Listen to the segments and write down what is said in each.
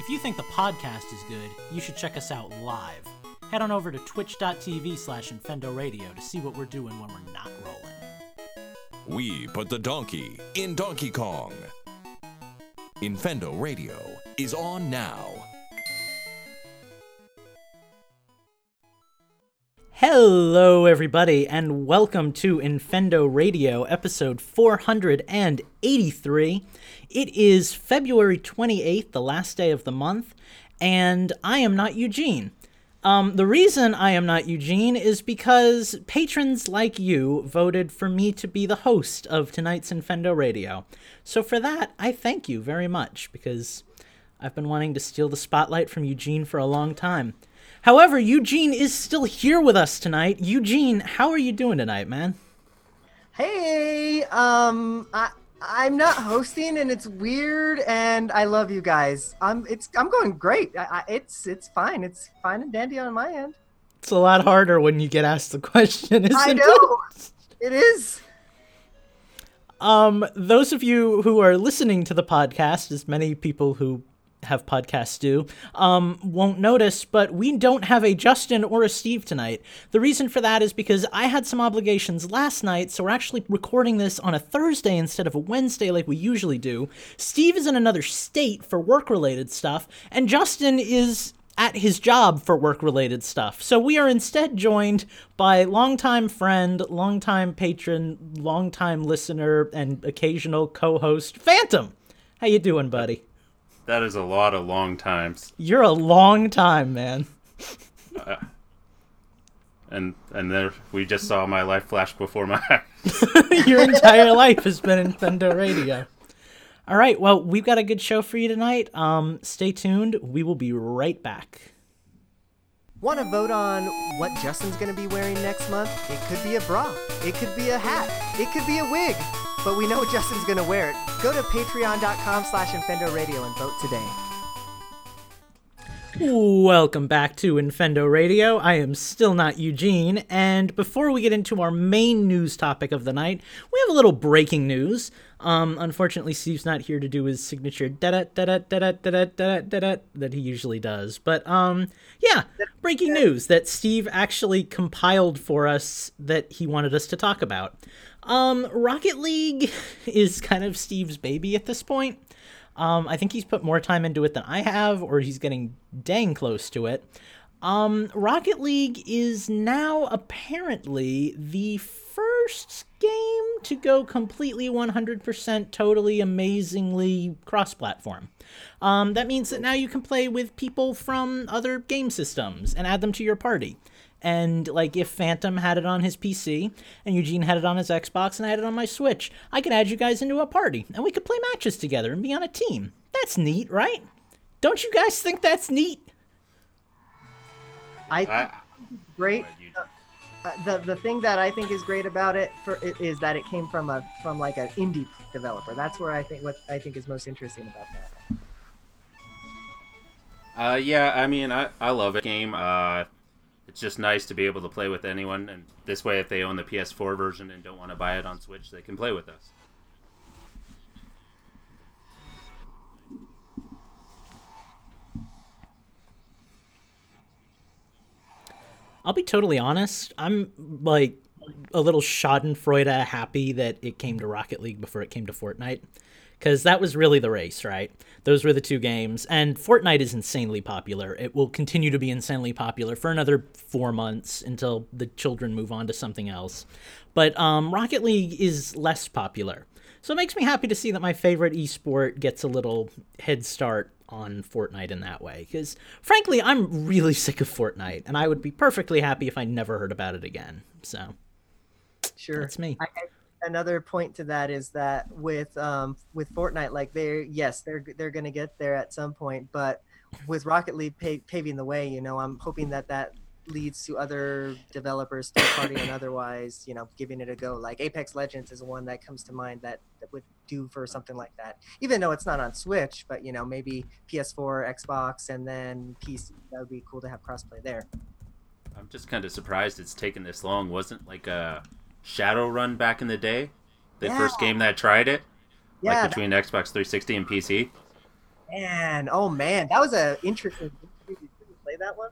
If you think the podcast is good, you should check us out live. Head on over to twitch.tv slash Infendo Radio to see what we're doing when we're not rolling. We put the donkey in Donkey Kong. Infendo Radio is on now. Hello, everybody, and welcome to Infendo Radio, episode 483. It is February 28th, the last day of the month, and I am not Eugene. Um, the reason I am not Eugene is because patrons like you voted for me to be the host of tonight's Infendo Radio. So for that, I thank you very much because I've been wanting to steal the spotlight from Eugene for a long time. However, Eugene is still here with us tonight. Eugene, how are you doing tonight, man? Hey, um, I I'm not hosting, and it's weird, and I love you guys. I'm it's I'm going great. I, I, it's it's fine. It's fine and dandy on my end. It's a lot harder when you get asked the question, isn't I know it is. Um, those of you who are listening to the podcast, as many people who have podcasts do, um, won't notice, but we don't have a Justin or a Steve tonight. The reason for that is because I had some obligations last night, so we're actually recording this on a Thursday instead of a Wednesday like we usually do. Steve is in another state for work related stuff, and Justin is at his job for work related stuff. So we are instead joined by longtime friend, longtime patron, longtime listener, and occasional co-host Phantom. How you doing, buddy? That is a lot of long times. You're a long time, man. uh, and and there we just saw my life flash before my eyes. Your entire life has been Infendo Radio. All right, well, we've got a good show for you tonight. Um, stay tuned. We will be right back. Want to vote on what Justin's going to be wearing next month? It could be a bra. It could be a hat. It could be a wig. But we know Justin's going to wear it. Go to patreon.com slash Infendo Radio and vote today. Welcome back to Infendo Radio. I am still not Eugene, and before we get into our main news topic of the night, we have a little breaking news. Um, unfortunately, Steve's not here to do his signature da da da da da da da da that he usually does. But um, yeah, breaking news that Steve actually compiled for us that he wanted us to talk about. Um, Rocket League is kind of Steve's baby at this point. Um, I think he's put more time into it than I have, or he's getting dang close to it. Um, Rocket League is now apparently the first game to go completely 100% totally amazingly cross platform. Um, that means that now you can play with people from other game systems and add them to your party. And like if Phantom had it on his PC and Eugene had it on his Xbox and I had it on my Switch, I could add you guys into a party and we could play matches together and be on a team. That's neat, right? Don't you guys think that's neat? I think great. Uh, the the thing that I think is great about it for is that it came from a from like an indie developer. That's where I think what I think is most interesting about that. Uh, yeah, I mean, I, I love it. Game. Uh, it's just nice to be able to play with anyone, and this way, if they own the PS4 version and don't want to buy it on Switch, they can play with us. I'll be totally honest. I'm like a little Schadenfreude happy that it came to Rocket League before it came to Fortnite. Because that was really the race, right? Those were the two games. And Fortnite is insanely popular. It will continue to be insanely popular for another four months until the children move on to something else. But um, Rocket League is less popular. So it makes me happy to see that my favorite esport gets a little head start on Fortnite in that way. Because frankly, I'm really sick of Fortnite, and I would be perfectly happy if I never heard about it again. So, sure, that's me. I, I, another point to that is that with um with Fortnite, like they're yes, they're they're gonna get there at some point, but with Rocket League paving the way, you know, I'm hoping that that leads to other developers third party and otherwise you know giving it a go. Like apex legends is one that comes to mind that, that would do for something like that. Even though it's not on switch but you know maybe ps4 xbox and then pc that would be cool to have crossplay there. I'm just kind of surprised it's taken this long. Wasn't like a shadowrun back in the day the yeah. first game that I tried it yeah, like between that... xbox 360 and pc Man, oh man, that was a interesting. Did you play that one?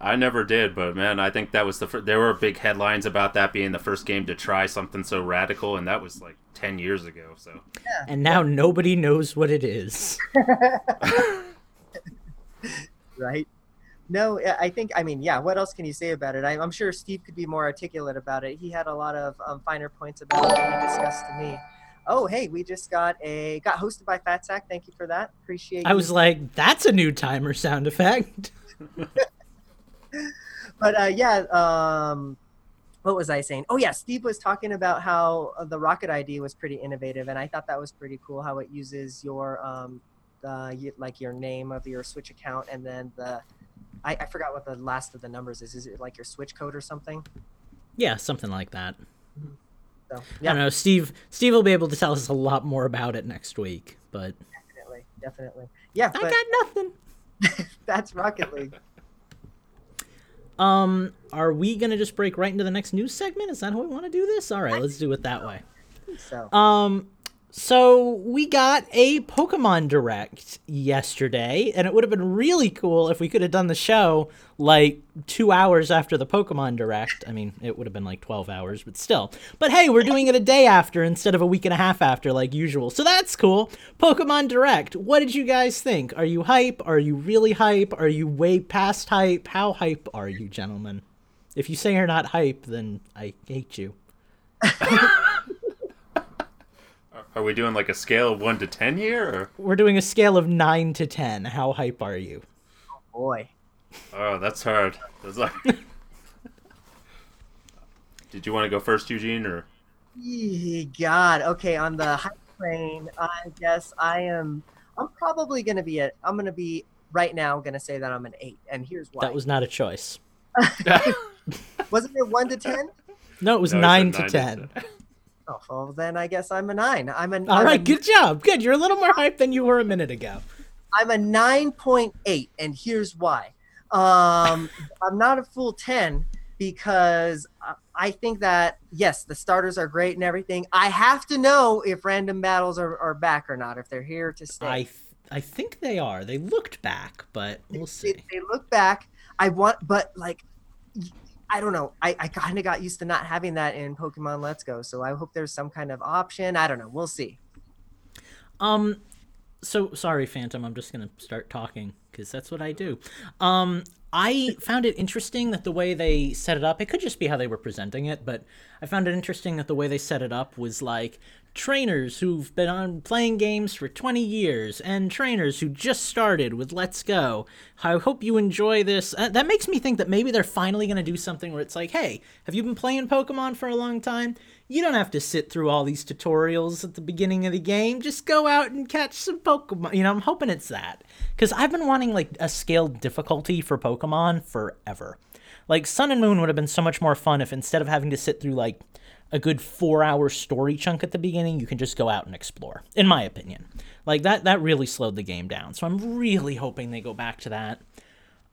I never did, but man, I think that was the fir- there were big headlines about that being the first game to try something so radical, and that was like ten years ago. So And now nobody knows what it is. right? No, I think I mean, yeah. What else can you say about it? I, I'm sure Steve could be more articulate about it. He had a lot of um, finer points about it that he discussed to me. Oh, hey, we just got a got hosted by Fat Sack. Thank you for that. Appreciate. I you. was like, that's a new timer sound effect. but uh, yeah, um, what was I saying? Oh yeah, Steve was talking about how uh, the Rocket ID was pretty innovative, and I thought that was pretty cool. How it uses your um, uh, like your name of your Switch account, and then the I, I forgot what the last of the numbers is. Is it like your Switch code or something? Yeah, something like that. So I don't know. Steve Steve will be able to tell us a lot more about it next week, but definitely, definitely. Yeah, I got nothing. that's Rocket League. Um, are we gonna just break right into the next news segment? Is that how we want to do this? All right, let's do it that way. So Um, so we got a Pokemon Direct yesterday, and it would have been really cool if we could have done the show like two hours after the Pokemon Direct. I mean, it would have been like 12 hours, but still. But hey, we're doing it a day after instead of a week and a half after, like usual. So that's cool. Pokemon Direct. What did you guys think? Are you hype? Are you really hype? Are you way past hype? How hype are you, gentlemen? If you say you're not hype, then I hate you. are we doing like a scale of one to ten here? Or? We're doing a scale of 9 to 10. How hype are you? Oh, boy, Oh, that's hard. That's like... Did you want to go first, Eugene, or God. Okay, on the hype train, I guess I am. I'm probably gonna be a. I'm gonna be right now. Gonna say that I'm an eight, and here's why. That was not a choice. Wasn't it one to ten? No, it was No, I nine said to ten. Oh, well, then I guess I'm a nine. I'm an. All I'm right, a, good job. Good. You're a little more hyped than you were a minute ago. I'm a nine point eight, and here's why. Um, I'm not a full ten because I- think that yes, the starters are great and everything. I have to know if random battles are, are back or not, if they're here to stay. I th- I think they are. They looked back, but we'll see. They, they look back. I want, but like, I don't know. I, I kind of got used to not having that in Pokemon Let's Go, so I hope there's some kind of option. I don't know. We'll see. Um, so sorry, Phantom. I'm just gonna start talking because that's what I do. Um, I found it interesting that the way they set it up. It could just be how they were presenting it, but I found it interesting that the way they set it up was like trainers who've been on playing games for 20 years and trainers who just started with Let's Go. I hope you enjoy this. Uh, that makes me think that maybe they're finally going to do something where it's like, hey, have you been playing Pokemon for a long time? You don't have to sit through all these tutorials at the beginning of the game. Just go out and catch some Pokemon. You know, I'm hoping it's that. Because I've been wanting like a scaled difficulty for Pokemon forever. Like Sun and Moon would have been so much more fun if instead of having to sit through like a good four hour story chunk at the beginning, you can just go out and explore, in my opinion. Like that that really slowed the game down. So I'm really hoping they go back to that.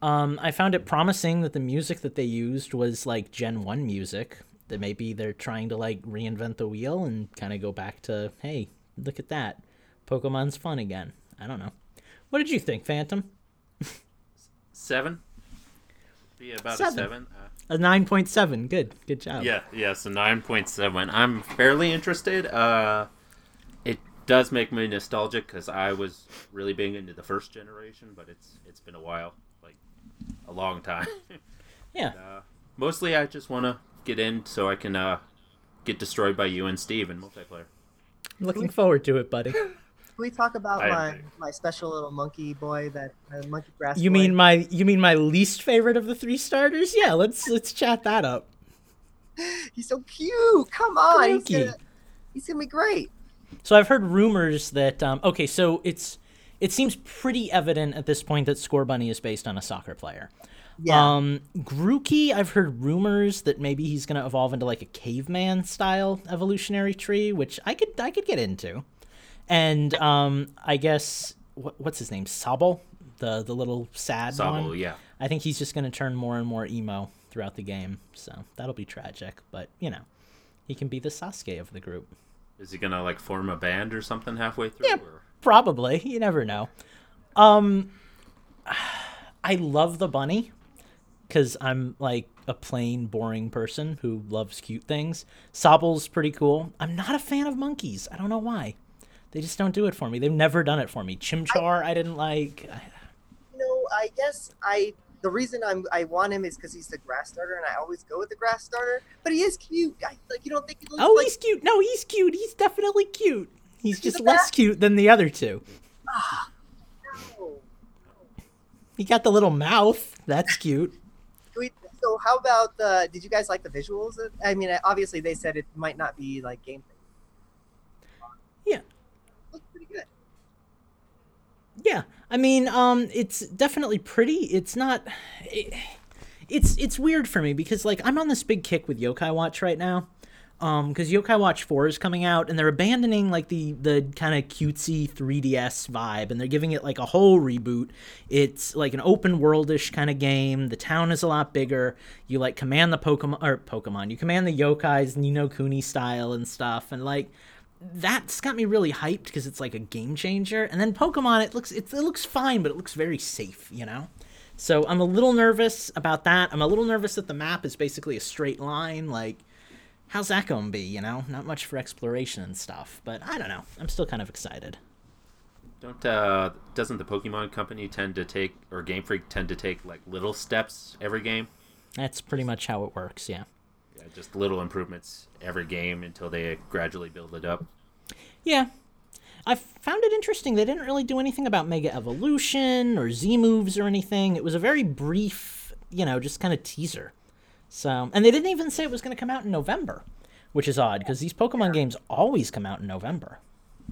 Um, I found it promising that the music that they used was like Gen 1 music. That maybe they're trying to like reinvent the wheel and kind of go back to, hey, look at that. Pokemon's fun again. I don't know. What did you think, Phantom? seven? Be about Seven. a seven. Uh, A 9.7. Good. Good job. Yeah, yeah, so 9.7. I'm fairly interested. Uh, it does make me nostalgic because I was really big into the first generation, but it's it's been a while, like a long time. Yeah. uh, mostly, I just want to get in so I can uh, get destroyed by you and Steve in multiplayer. Looking forward to it, buddy. Can we talk about I my, agree. my special little monkey boy, that uh, monkey grass? You boy? mean my you mean my least favorite of the three starters? Yeah, let's let's chat that up. he's so cute? Come on, he's Cranky. gonna, he's gonna be great. So I've heard rumors that um, okay, so it's it seems pretty evident at this point that Scorbunny is based on a soccer player. Yeah. Um, Grookey, I've heard rumors that maybe he's gonna evolve into like a caveman style evolutionary tree, which I could I could get into. And um, I guess what, what's his name? Sobble, the the little sad Sobble, one. yeah. I think he's just gonna turn more and more emo throughout the game, so that'll be tragic. But you know, he can be the Sasuke of the group. Is he gonna like form a band or something halfway through? Yeah. Or... Probably. You never know. Um, I love the bunny because I'm like a plain boring person who loves cute things. Sobble's pretty cool. I'm not a fan of monkeys. I don't know why. They just don't do it for me. They've never done it for me. Chimchar, I, didn't like. You know, I guess I the reason I'm I want him is because he's the grass starter, and I always go with the grass starter. But he is cute. I, like you don't think he looks Oh, like he's cute. No, he's cute. He's definitely cute. He's just less cute than the other two. Ah, no. He got the little mouth. That's cute. So how about the? Did you guys like the visuals? I mean, obviously they said it might not be like gameplay. Yeah. Looks pretty good. Yeah, I mean, um, it's definitely pretty. It's not. It, it's it's weird for me because like I'm on this big kick with Yokai Watch right now, um, because Yokai Watch Four is coming out and they're abandoning like the the kind of cutesy 3DS vibe and they're giving it like a whole reboot. It's like an open worldish kind of game. The town is a lot bigger. You like command the Pokemon or Pokemon. You command the Yokais Ni no Kuni style and stuff and like that's got me really hyped because it's like a game changer. And then Pokemon, it looks it, it looks fine, but it looks very safe, you know. So I'm a little nervous about that. I'm a little nervous that the map is basically a straight line. Like, how's that going to be? You know, not much for exploration and stuff. But I don't know. I'm still kind of excited. Don't uh, doesn't the Pokemon Company tend to take or Game Freak tend to take like little steps every game? That's pretty much how it works. Yeah. Yeah, just little improvements every game until they gradually build it up. Yeah. I found it interesting. They didn't really do anything about Mega Evolution or Z moves or anything. It was a very brief, you know, just kind of teaser. So, and they didn't even say it was going to come out in November, which is odd because these Pokemon games always come out in November.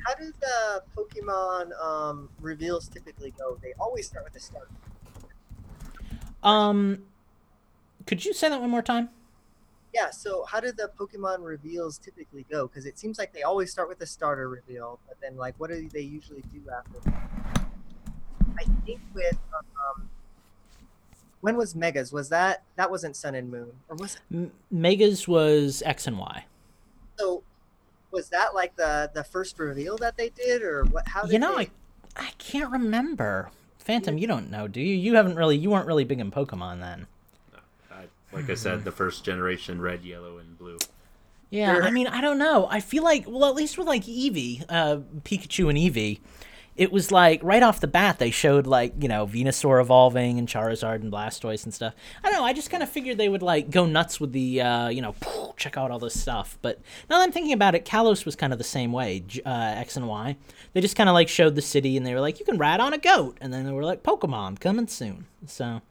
How do the Pokemon um, reveals typically go? They always start with a start. Um, could you say that one more time? Yeah. So how do the Pokemon reveals typically go? Because it seems like they always start with a starter reveal, but then like, what do they usually do after? that? I think with um, when was Megas? Was that that wasn't Sun and Moon, or was it? M- Megas was X and Y. So was that like the the first reveal that they did, or what? How did You know, they... I, I can't remember. Phantom, you don't know, do you? You haven't really, you weren't really big in Pokemon then. I, like I said, the first generation red, yellow, and blue. Yeah, Sure. I mean, I don't know. I feel like, well, at least with like Eevee, uh, Pikachu and Eevee, it was like right off the bat they showed like you know Venusaur evolving and Charizard and Blastoise and stuff. I don't know. I just kind of figured they would like go nuts with the uh, you know check out all this stuff. But now that I'm thinking about it, Kalos was kind of the same way. Uh, X and Y, they just kind of like showed the city and they were like, you can ride on a goat, and then they were like, Pokemon coming soon. So.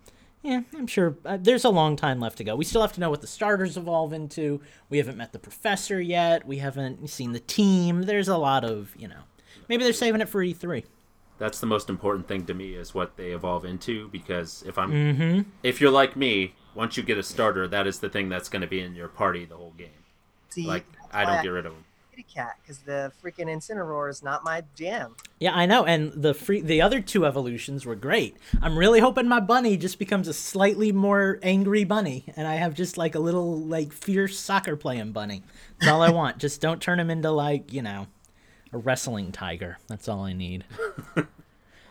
Yeah, I'm sure uh, there's a long time left to go. We still have to know what the starters evolve into. We haven't met the professor yet. We haven't seen the team. There's a lot of, you know. Maybe they're saving it for E E3. That's the most important thing to me is what they evolve into because if I'm Mm-hmm. if you're like me, once you get a starter, that is the thing that's going to be in your party the whole game. See, Like I don't get rid of them. Kitty Cat because the freaking Incineroar is not my jam. Yeah, I know. And the free, the other two evolutions were great. I'm really hoping my bunny just becomes a slightly more angry bunny, and I have just like a little like fierce soccer playing bunny. That's all I want. just don't turn him into like you know, a wrestling tiger. That's all I need.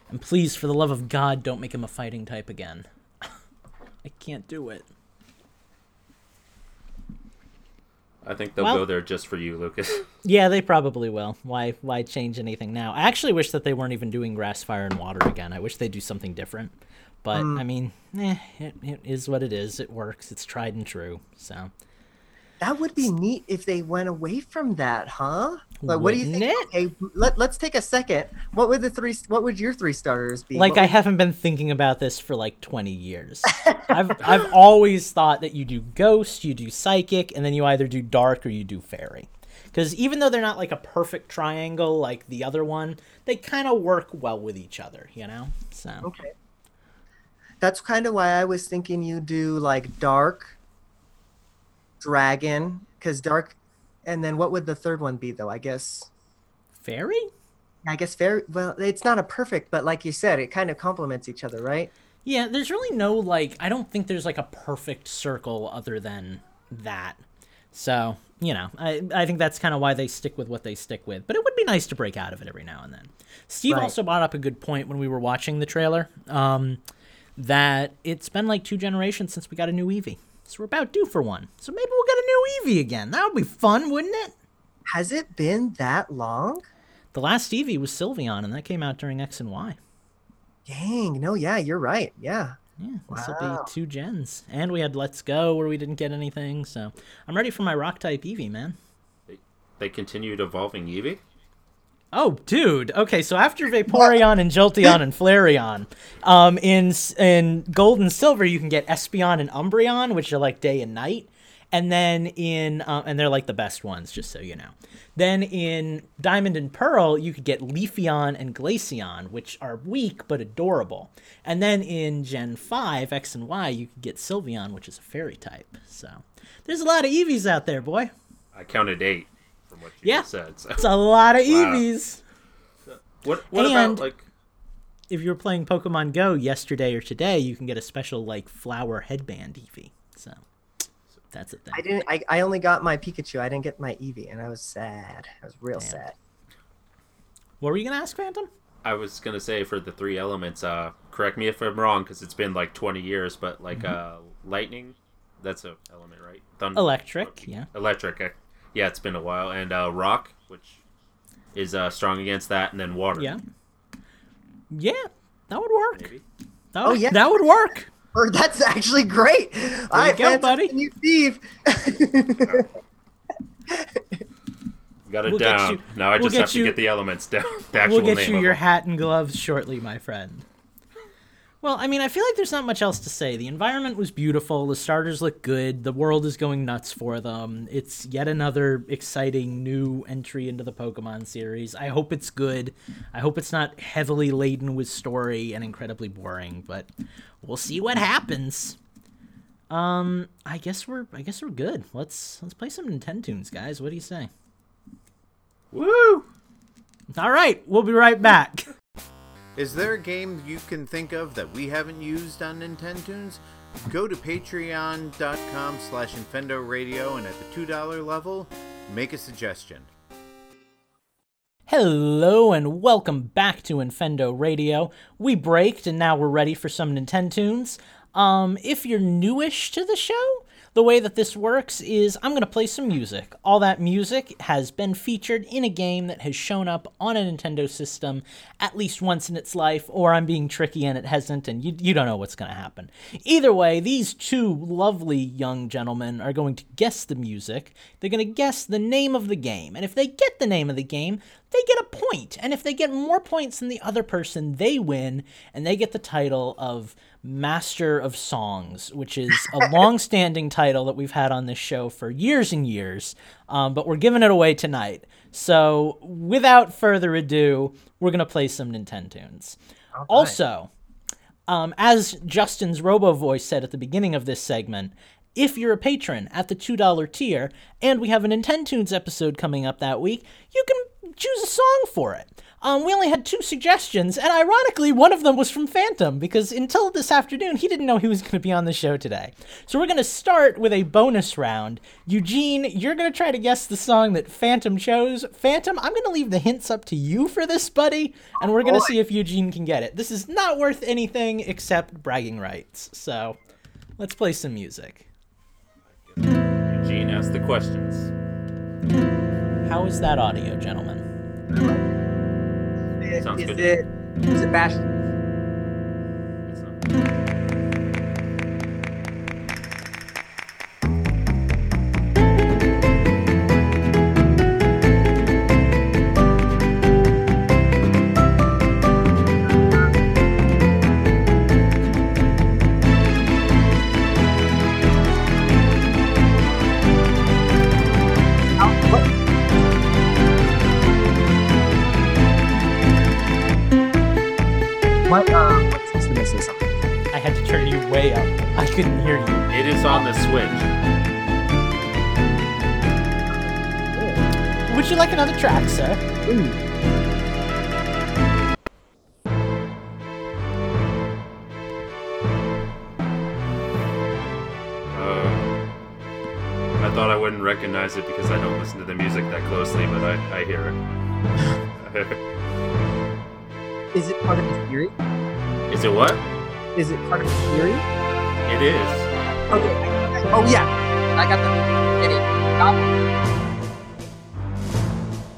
and please, for the love of God, don't make him a fighting type again. I can't do it. I think they'll Well- go there just for you, Lucas. Yeah, they probably will. Why why change anything now? I actually wish that they weren't even doing grass, fire, and water again. I wish they'd do something different. But I mean, eh, it, it is what it is. It works. It's tried and true. So That would be neat if they went away from that, huh? Like, what do you think? Okay, let, let's take a second. What would the three? What would your three starters be? like What I would- haven't been thinking about this for like 20 years. I've I've always thought that you do ghost, you do psychic, and then you either do dark or you do fairy. Because even though they're not like a perfect triangle like the other one, they kind of work well with each other, you know. So Okay. That's kind of why I was thinking you do like dark, dragon, because dark, and then what would the third one be though? I guess. fairy. I guess very well. It's not a perfect, but like you said, it kind of complements each other, right? Yeah, there's really no like I don't think there's like a perfect circle other than that. So, you know, I, I think that's kind of why they stick with what they stick with. But it would be nice to break out of it every now and then. Steve Right. also brought up a good point when we were watching the trailer um, that it's been like two generations since we got a new Eevee. So we're about due for one. So maybe we'll get a new Eevee again. That would be fun, wouldn't it? Has it been that long? The last Eevee was Sylveon, and that came out during X and Y. Dang, no, yeah, you're right. Yeah. Yeah, this will Wow. be two gens. And we had Let's Go where we didn't get anything. So I'm ready for my Rock type Eevee, man. They, they continued evolving Eevee. Oh, dude. Okay, so after Vaporeon and Jolteon and Flareon, um, in in Gold and Silver you can get Espeon and Umbreon, which are like day and night, and then in uh, and they're like the best ones, just so you know. Then in Diamond and Pearl you could get Leafeon and Glaceon, which are weak but adorable. And then in Gen Five X and Y you could get Sylveon, which is a Fairy type. So there's a lot of Eevees out there, boy. I counted eight from what you Yeah. said. So. It's a lot of Wow. Eevees. What what And- about like if you were playing Pokemon Go yesterday or today, you can get a special like flower headband Eevee. So that's a thing. I didn't. I, I only got my Pikachu. I didn't get my Eevee, and I was sad. I was real Damn. sad. What were you gonna ask, Phantom? I was gonna say for the three elements, uh, correct me if I'm wrong because it's been like 20 years, but like uh, lightning, that's a element, right? Thunder, Electric, yeah. electric. Yeah, it's been a while, and uh, rock, which is uh, strong against that, and then water. Yeah. Yeah, that would work. maybe. That Oh, would, yeah. that would work. Or that's actually great. All you go, buddy. You, Steve. Got it We'll down. now I we'll just have you- to get the elements down. The actual We'll get name you your them. hat and gloves shortly, my friend. Well, I mean, I feel like there's not much else to say. The environment was beautiful. The starters look good. The world is going nuts for them. It's yet another exciting new entry into the Pokemon series. I hope it's good. I hope it's not heavily laden with story and incredibly boring, but we'll see what happens. Um, I guess we're I guess we're good. Let's let's play some Nintendo's, guys. What do you say? Woo! All right, we'll be right back. Is there a game you can think of that we haven't used on Nintendo's? Go to patreon.com slash Infendo Radio and at the $2 level, make a suggestion. Hello and welcome back to Infendo Radio. We braked and now we're ready for some Nintendo's. Um, if you're newish to the show, the way that this works is I'm going to play some music. All that music has been featured in a game that has shown up on a Nintendo system at least once in its life, or I'm being tricky and it hasn't, and you, you don't know what's going to happen. Either way, these two lovely young gentlemen are going to guess the music. They're going to guess the name of the game, and if they get the name of the game, they get a point. And if they get more points than the other person, they win, and they get the title of Master of Songs, which is a long standing title that we've had on this show for years and years, um, but we're giving it away tonight. So, without further ado, we're going to play some Nintendo's. Also, um, as Justin's Robo voice said at the beginning of this segment, if you're a patron at the $2 tier, and we have a Nintendo Tunes episode coming up that week, you can choose a song for it. Um, we only had two suggestions, and ironically, one of them was from Phantom, because until this afternoon, he didn't know he was going to be on the show today. So we're going to start with a bonus round. Eugene, you're going to try to guess the song that Phantom chose. Phantom, I'm going to leave the hints up to you for this, buddy, and we're going to see if Eugene can get it. This is not worth anything except bragging rights. So let's play some music. Eugene asked the questions. How is that audio, gentlemen? Sounds is good. it is it Bash? Couldn't hear you. It is on the Switch. Would you like another track, sir? Uh, I thought I would wouldn't recognize it because I don't listen to the music that closely, but I, I hear it. Is it part of the theory? Is it what? Is it part of the theory? It is. Okay. Oh yeah, I got the. Any goblin?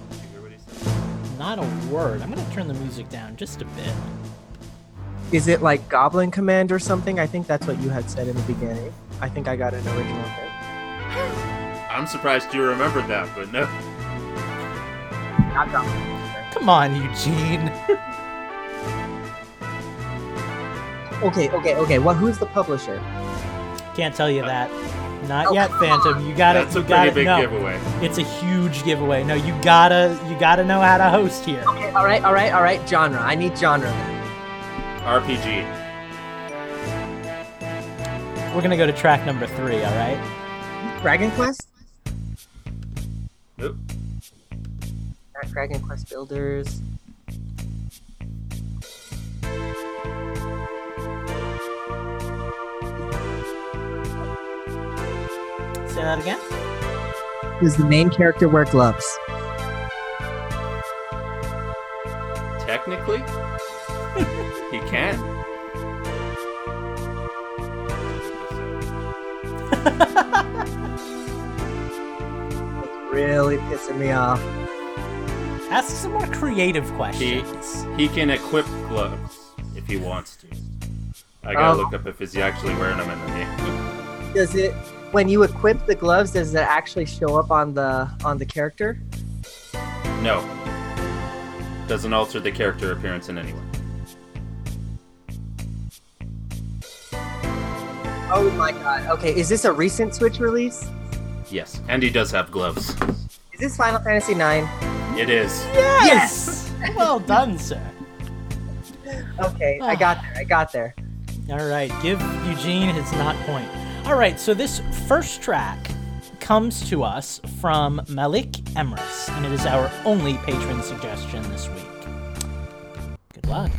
Did you hear what he said? Not a word. I'm gonna turn the music down just a bit. Is it like Goblin Command or something? I think that's what you had said in the beginning. I think I got an original hit. I'm surprised you remembered that, but no. Not Goblin. Come on, Eugene. Okay, okay, okay. Well, who's the publisher? Can't tell you uh, that. Not Oh, yet, come Phantom. You got it. That's a You got pretty it. big No, giveaway. it's a huge giveaway. No, you gotta, you gotta know how to host here. Okay, all right, all right, all right. Genre. I need genre. RPG. We're gonna go to track number three. All right. Dragon Quest. Nope. Dragon Quest Builders. Say that again. Does the main character wear gloves? Technically, he can. It's really pissing me off. Ask some more creative He questions. he he can equip gloves if he wants to. I gotta Oh. look up if he's actually wearing them in the game. Does it when you equip the gloves? Does it actually show up on the on the character? No. Doesn't alter the character appearance in any way. Oh my god. Okay, is this a recent Switch release? Yes, and he does have gloves. Is this Final Fantasy IX? It is. Yes. well done, sir. Okay, I ah. got there. I got there. All right, give Eugene his not point. All right, so this first track comes to us from Malik Emrys, and it is our only patron suggestion this week. Good luck.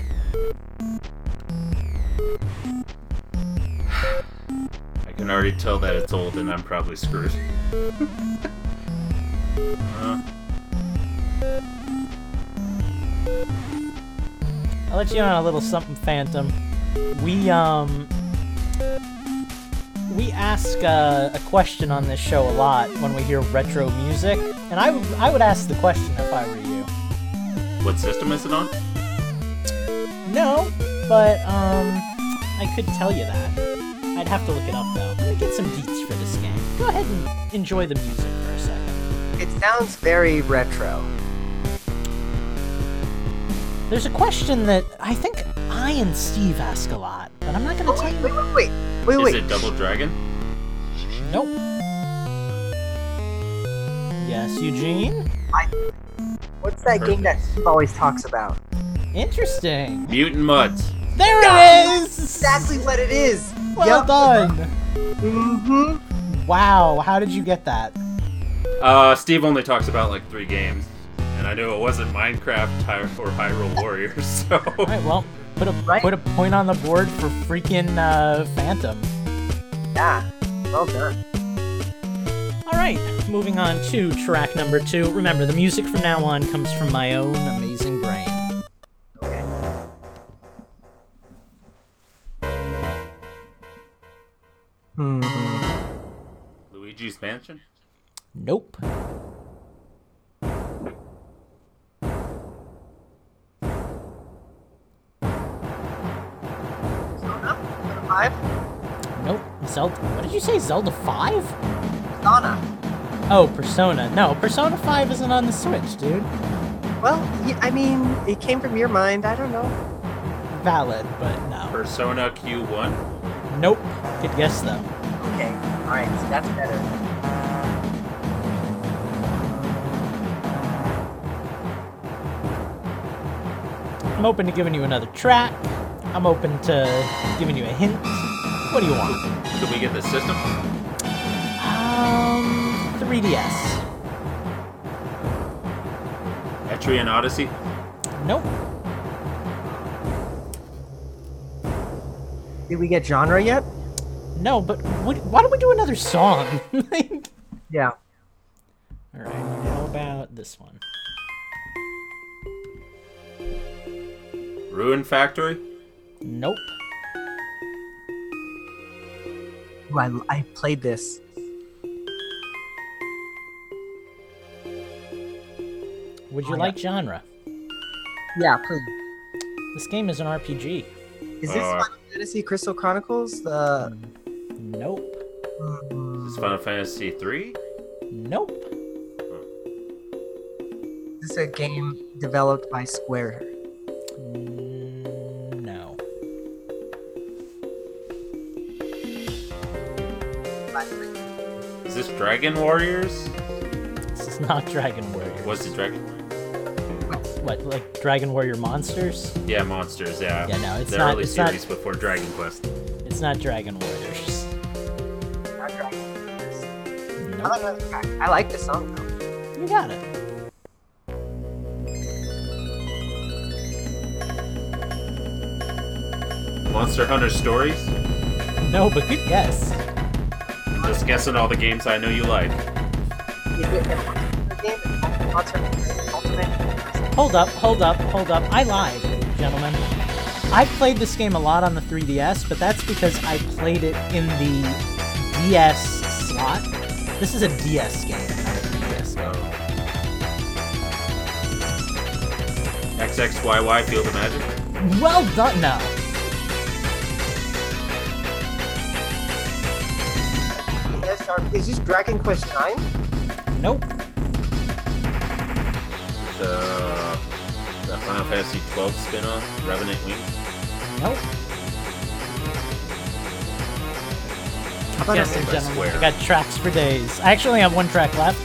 I can already tell that it's old and I'm probably screwed. Uh, I'll let you in on a little something, Phantom. We um we ask uh, a question on this show a lot when we hear retro music, and I would I would ask the question if I were you. what system is it on? No, but um I could tell you that. I'd have to look it up though. Let me get some deets for this game. Go ahead and enjoy the music for a second. It sounds very retro. There's a question that I think I and Steve ask a lot, but I'm not gonna Oh, tell wait, you. wait, wait, wait, wait, Is wait. it Double Dragon? Nope. Yes, Eugene? What's that game that Steve always talks about? Interesting. Mutant Mudds. There it is! Exactly what it is. Well Yep. done. Mm-hmm. Wow, how did you get that? Uh, Steve only talks about like three games, and I knew it wasn't Minecraft or Hyrule Warriors, so All right, well, put a Right. put a point on the board for freaking uh, Phantom. Yeah. Well done. All right, moving on to track number two. Remember, the music from now on comes from my own amazing brain. Okay. Hmm. Luigi's Mansion. Nope. Five. Nope. Zelda. What did you say? Zelda 5? Donna. Oh, Persona. No, Persona 5 isn't on the Switch, dude. Well, I mean, it came from your mind. I don't know. Valid, but no. Persona Q1. Nope. Good guess, though. Okay. All right. So that's better. I'm open to giving you another track. I'm open to giving you a hint. What do you want? Could we get the system? Um, 3DS. Etrian Odyssey. Nope. Did we get genre yet? No, but what, why don't we do another song? Yeah. All right. How about this one? Rune Factory. Nope. Ooh, I, I played this. Would you Oh, yeah. like genre? Yeah, please. This game is an RPG. Is this Uh, Final Fantasy Crystal Chronicles? The Nope. mm, Is Final Fantasy three? Nope. is this a game developed by Square? Dragon Warriors? This is not Dragon Warriors. Was it Dragon What, like Dragon Warrior Monsters? Yeah, monsters. Yeah. Yeah, no, it's the not- early it's not- series before Dragon Quest. It's not Dragon Warriors. Not Dragon Quest. I Nope. like that track. I like the song though. You got it. Monster Hunter Stories. No, but good guess. Just guessing all the games I know you like. Is it a game? Monster Ultimate? Hold up, hold up, hold up. I lied, gentlemen. I played this game a lot on the 3DS, but that's because I played it in the DS slot. This is a DS game, not a 3DS game. XXYY Field of Magic. Well done, no. SR Is this Dragon Quest Nine? Nope. The uh, the Final Fantasy 12 spin-off, Revenant Wings. Nope. about Yes, a- and gentlemen, I got tracks for days. I actually have one track left.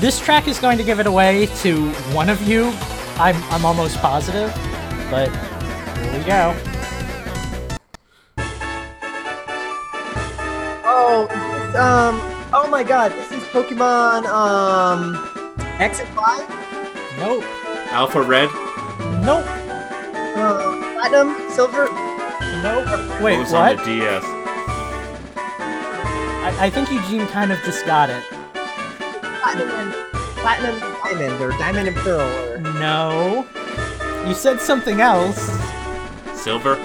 This track is going to give it away to one of you. I'm, I'm almost positive, but here we go. Um. Oh my God! This is Pokemon um X and Y. Nope. Alpha Red. Nope. Uh, Platinum, Silver. Nope. Wait, what was what? on the DS? I, I think Eugene kind of just got it. Platinum and Platinum and Diamond or Diamond and Pearl or No. You said something else. Silver.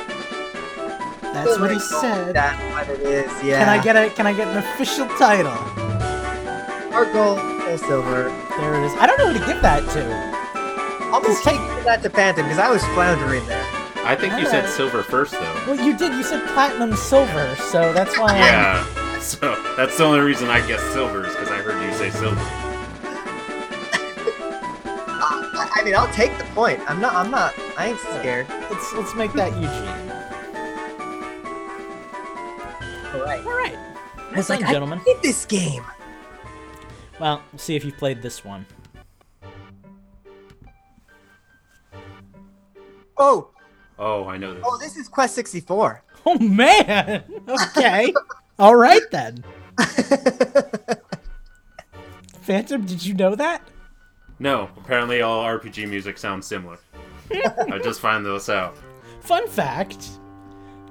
That's what he said. That's what it is. Yeah. Can I get a can I get an official title? or gold or silver? There it is. I don't know who to give that to. I'll just take that to Phantom because I was floundering there. I think you said silver first, though. Well, you did. You said platinum silver, so that's why. I'm- Yeah. So that's the only reason I guess silver is because I heard you say silver. Uh, I I mean, I'll take the point. I'm not. I'm not. I ain't scared. Let's let's make that Eugene. Right. All right. I was like, done, I gentlemen. played this game. Well, we'll see if you've played this one. Oh, Oh, I know this. oh, this is Quest 64. Oh man. Okay. All right then. Phantom, did you know that? No, apparently all RPG music sounds similar. I just find this out. Fun fact.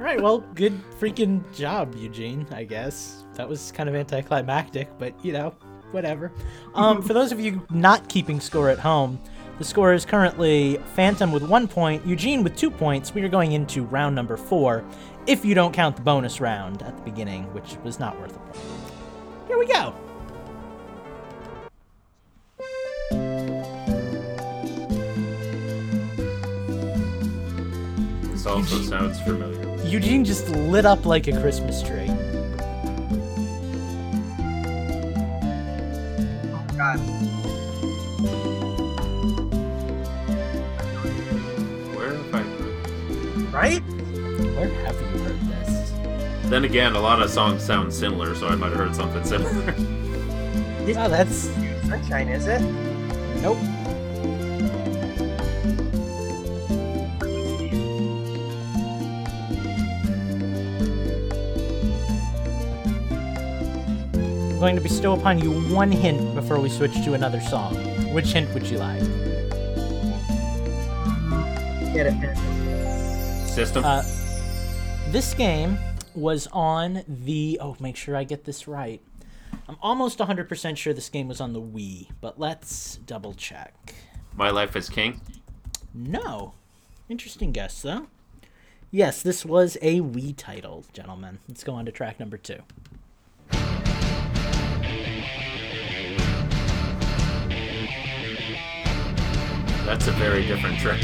All right. Well, good freaking job, Eugene. I guess that was kind of anticlimactic, but you know, whatever. Um, for those of you not keeping score at home, the score is currently Phantom with one point, Eugene with two points. We are going into round number four, if you don't count the bonus round at the beginning, which was not worth a point. Here we go. This also sounds familiar. Eugene just lit up like a Christmas tree. Oh God. Where have I heard this? Right? Where have you heard this? Then again, a lot of songs sound similar, so I might have heard something similar. Oh, that's Sunshine, is it? nope. Going to bestow upon you one hint before we switch to another song. Which hint would you like? Get it, Phantom. System. Uh, this game was on the. Oh, make sure I get this right. I'm almost 100% sure this game was on the Wii, but let's double check. My Life as King. No. Interesting guess, though. Yes, this was a Wii title, gentlemen. Let's go on to track number two. That's a very different track.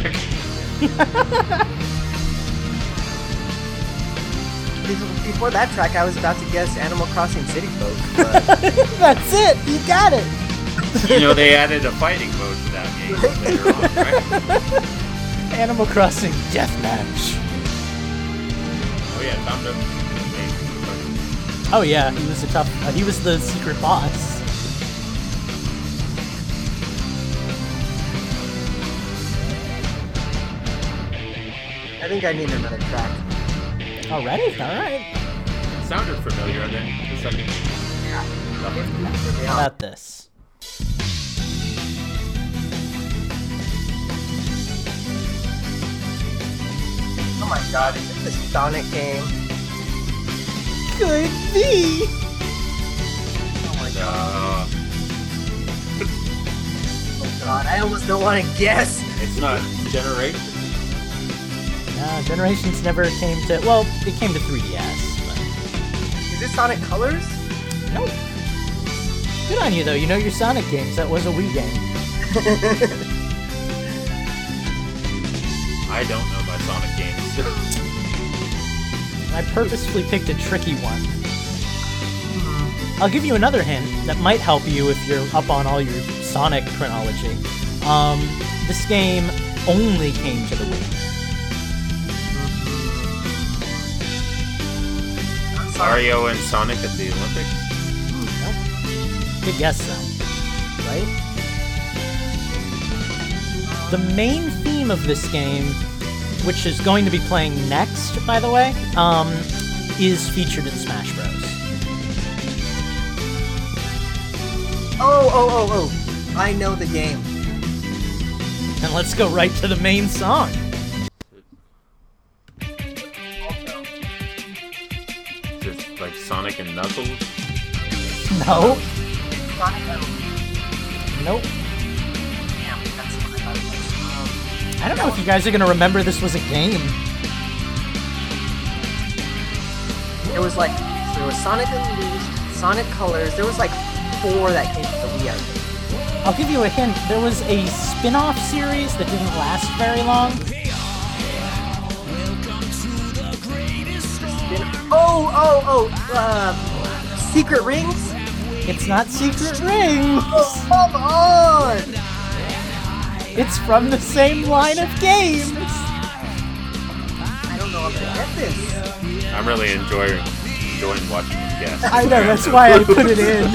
Before that track, I was about to guess Animal Crossing City Folk, but That's it! You got it! you know, they added a fighting mode to that game later on, right? Animal Crossing Deathmatch. Oh yeah, Tom Nook. Oh yeah, he was a tough. Uh, he was the secret boss. I think I need another track. Already? All right. Sounded familiar, and then the second. How about this? Oh my god, is this a Sonic game? Could be. Oh my god. Uh, Oh god, I almost don't want to guess. it's not Generation. No, Generations never came to. Well, it came to 3DS. Is this Sonic Colors? But nope. Good on you though. You know your Sonic games. That was a Wii game. I don't know my Sonic games. I purposefully picked a tricky one. I'll give you another hint that might help you if you're up on all your Sonic chronology. Um, this game only came to the Wii. Mario and Sonic at the Olympics. Nope. Good guess, though. Right? The main theme of this game, which is going to be playing next, by the way, um, is featured in Smash Bros. Oh, oh, oh, oh. I know the game. And let's go right to the main song. Sonic and Knuckles? No, Sonic nope. Damn, that's what I thought it was. I don't know if you guys are gonna remember this was a game. It was like, there was Sonic Unleashed, Sonic Colors. There was like four that came to the Wii. I. I'll give you a hint. There was a spin-off series that didn't last very long. Oh, oh, oh. Uh, Secret Rings. It's not Secret Rings. Oh, come on. It's from the same line of games. I don't know if I get this. I'm really enjoying enjoying watching you guess. I know, that's why I put it in.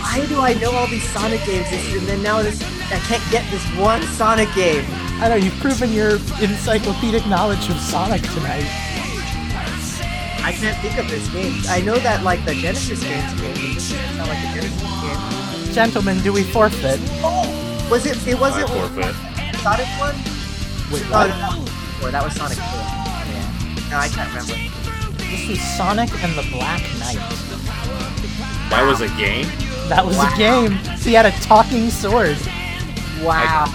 Why do I know all these Sonic games and then now this I can't get this one Sonic game? I know, you've proven your encyclopedic knowledge of Sonic tonight. I can't think of this game. I know that like the Genesis games game, but this doesn't sound like a Genesis game. Gentlemen, do we forfeit? Oh, was it? It wasn't forfeit. Sonic one. Wait, Oh, what? no, or that was Sonic two. Yeah. No, I can't remember. This was Sonic and the Black Knight. That was a game. That was Wow. a game. See, he had a talking sword. Wow.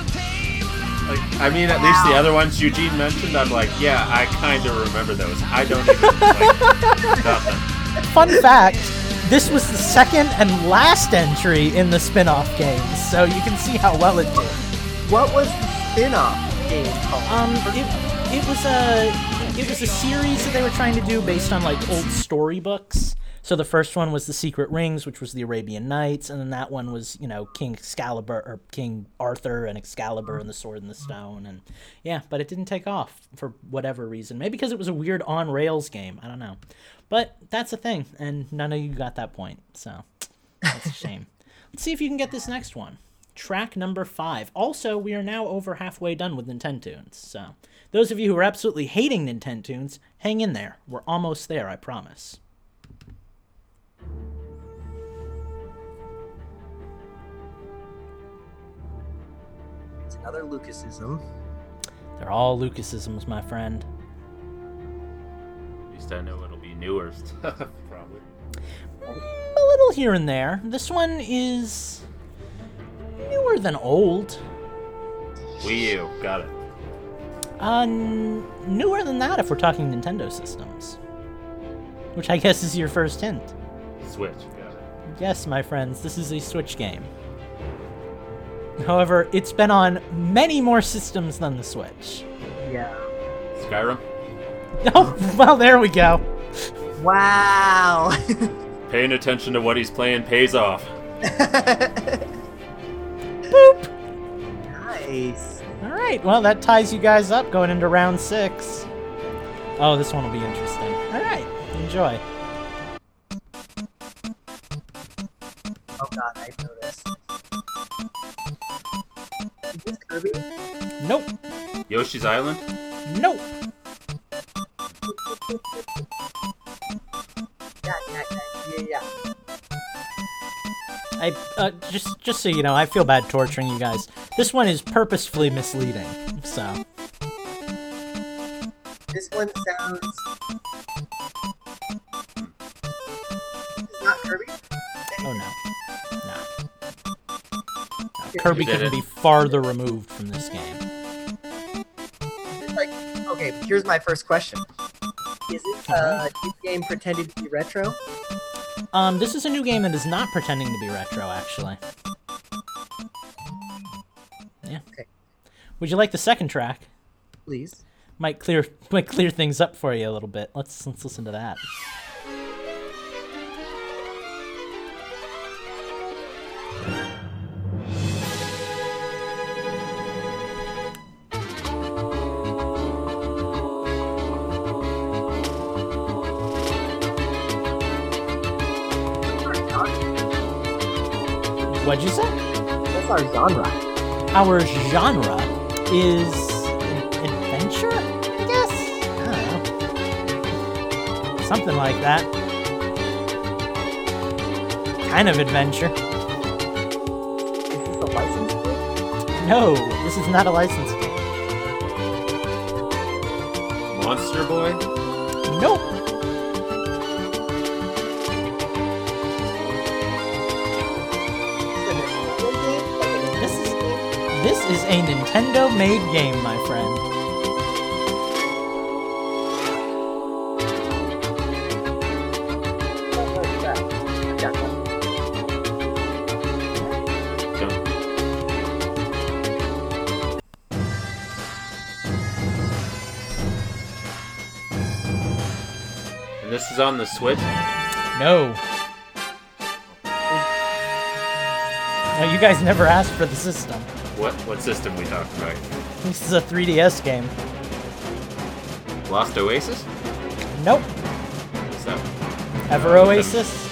Like, I mean, at least the other ones Eugene mentioned, I'm like, yeah, I kind of remember those. I don't even like nothing. Fun fact, this was the second and last entry in the spin-off games, so you can see how well it did. What was the spin-off game called? Um, it, it was a it was a series that they were trying to do based on like old storybooks. So the first one was the Secret Rings, which was the Arabian Nights, and then that one was you know King Excalibur or King Arthur and Excalibur and the Sword and the Stone, and yeah, but it didn't take off for whatever reason. Maybe because it was a weird on rails game. I don't know, but that's a thing, and none of you got that point, so that's a shame. Let's see if you can get this next one. Track number five. Also, we are now over halfway done with Nintendoons. So, those of you who are absolutely hating Nintendoons, hang in there. We're almost there, I promise. Another Lucasism. They're all Lucasisms, my friend. At least I know it'll be newer stuff, probably. A little here and there. This one is newer than old. Wii U, got it. Uh, n- newer than that if we're talking Nintendo systems. Which I guess is your first hint. Switch, got it. Yes, my friends, this is a Switch game. However, it's been on many more systems than the Switch. Yeah. Skyrim. Oh, well, there we go. Wow. Paying attention to what he's playing pays off. Boop. nice. All right, well, that ties you guys up going into round six. Oh, this one will be interesting. All right, enjoy. Yoshi's Island. nope. Yeah, yeah, yeah, yeah, yeah. I uh, just just so you know, I feel bad torturing you guys. This one is purposefully misleading. So This one sounds. This is not Kirby. Oh no. No. No, Kirby couldn't be farther removed from this game. It's like, okay, here's my first question. Is it uh, this game pretending to be retro? Um, this is a new game that is not pretending to be retro, actually. Yeah. Okay. Would you like the second track? Please. Might clear might clear things up for you a little bit. Let's let's listen to that. What'd you say? What's our genre? Our genre is an adventure, I guess. I don't know. Something like that. Kind of adventure. Is this a license game? No, this is not a license game. Monster Boy. Nope. Is a Nintendo-made game, my friend. Oh, what is that? Yeah, Don't- And this is on the Switch. No. No, you guys never asked for the system. What what system we talking about? This is a 3DS game. Lost Oasis? Nope. What's that? Ever Uh, Oasis?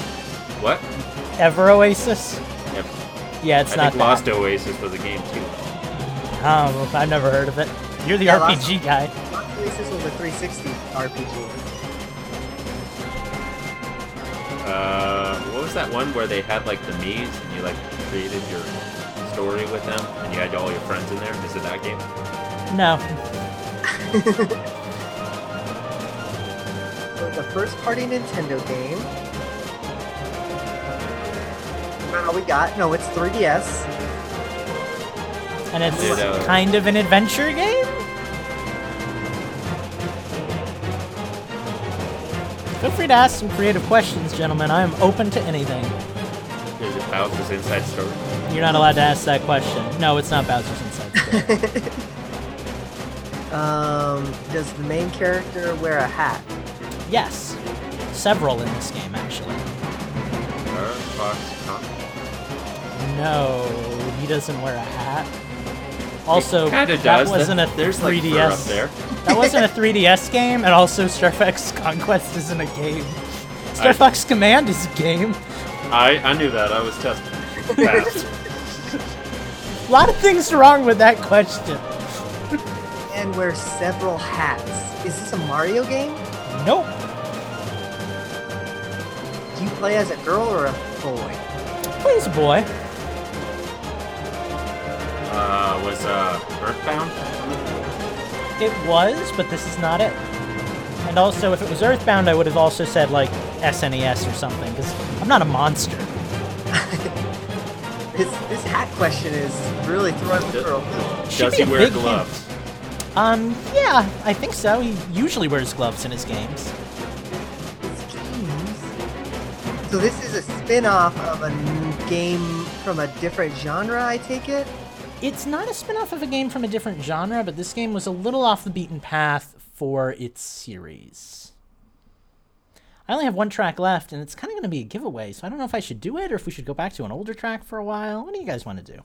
What? Ever Oasis? Yep. Yeah, it's I not think that. Lost Oasis was a game too. Oh, I've never heard of it. You're the Yeah, RPG guy. Lost Oasis was a 360 RPG. Uh, what was that one where they had like the Mii's and you like created your story with them and you had all your friends in there? Is it that game? No. So it's first-party Nintendo game. That's we got. No, it's 3DS. And it's Did, uh, kind of an adventure game? Feel free to ask some creative questions, gentlemen. I am open to anything. Is it Bowser's Inside Story? You're not allowed to ask that question. No, it's not Bowser's Inside Story. Um, does the main character wear a hat? yes. Several in this game, actually. Or Fox Con? No, he doesn't wear a hat. Also, that does. wasn't That- a there's, 3DS. fur up there. That wasn't a 3DS game, and also Star Fox Conquest isn't a game. Star I- Fox Command is a game. I, I knew that. I was testing. Fast. A lot of things wrong with that question. And wear several hats. Is this a Mario game? Nope. Do you play as a girl or a boy? Please, a boy. uh, was uh, Earthbound? It was, but this is not it. And also, if it was Earthbound, I would have also said like SNES or something, because I'm not a monster. This this hat question is really throwing me for a loop. Should Does he wear gloves? hint. Um, yeah, I think so. He usually wears gloves in his games. It's games. So this is a spin-off of a game from a different genre, I take it? It's not a spin-off of a game from a different genre, but this game was a little off the beaten path for its series. I only have one track left, and it's kind of going to be a giveaway, so I don't know if I should do it or if we should go back to an older track for a while. What do you guys want to do?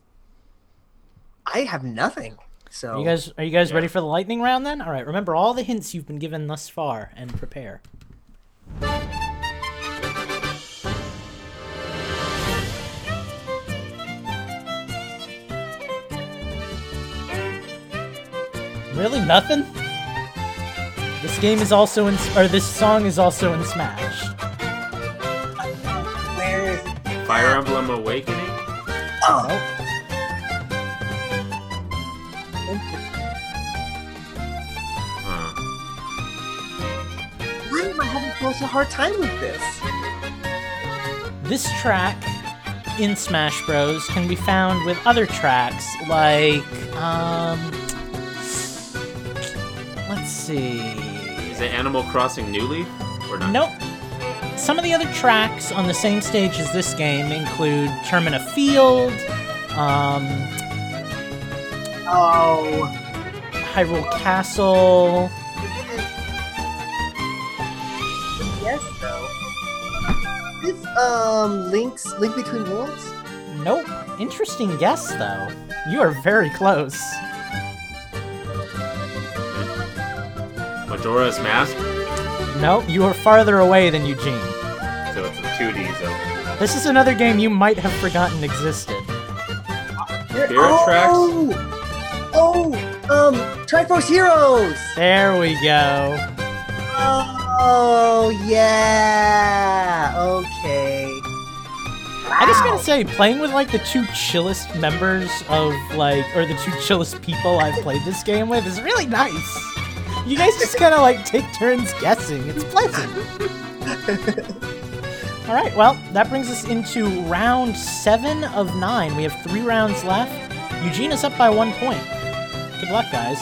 I have nothing. So Are you guys are you guys Yeah. ready for the lightning round then? All right, remember all the hints you've been given thus far and prepare. Really nothing? This game is also in or this song is also in Smash. where is Fire Emblem Awakening? Oh, Nope. Why am I having such a hard time with this? This track in Smash Bros can be found with other tracks like um let's see. Is it Animal Crossing New Leaf? Or not? Nope. Some of the other tracks on the same stage as this game include Termina Field, um, Oh, Hyrule Castle. yes, though. This um links link between worlds. Nope. Interesting guess though. You are very close. Majora's Mask? Nope, you are farther away than Eugene. So it's a 2D Zelda. This is another game you might have forgotten existed. Here- Spirit Tracks? oh, oh, um, Triforce Heroes. There we go. Oh yeah. Okay. I just gotta say, playing with like the two chillest members of like, or the two chillest people I've played this game with is really nice. You guys just kind of like take turns guessing. It's pleasant. All right, well, that brings us into round seven of nine. We have three rounds left. Eugene is up by one point. Good luck, guys.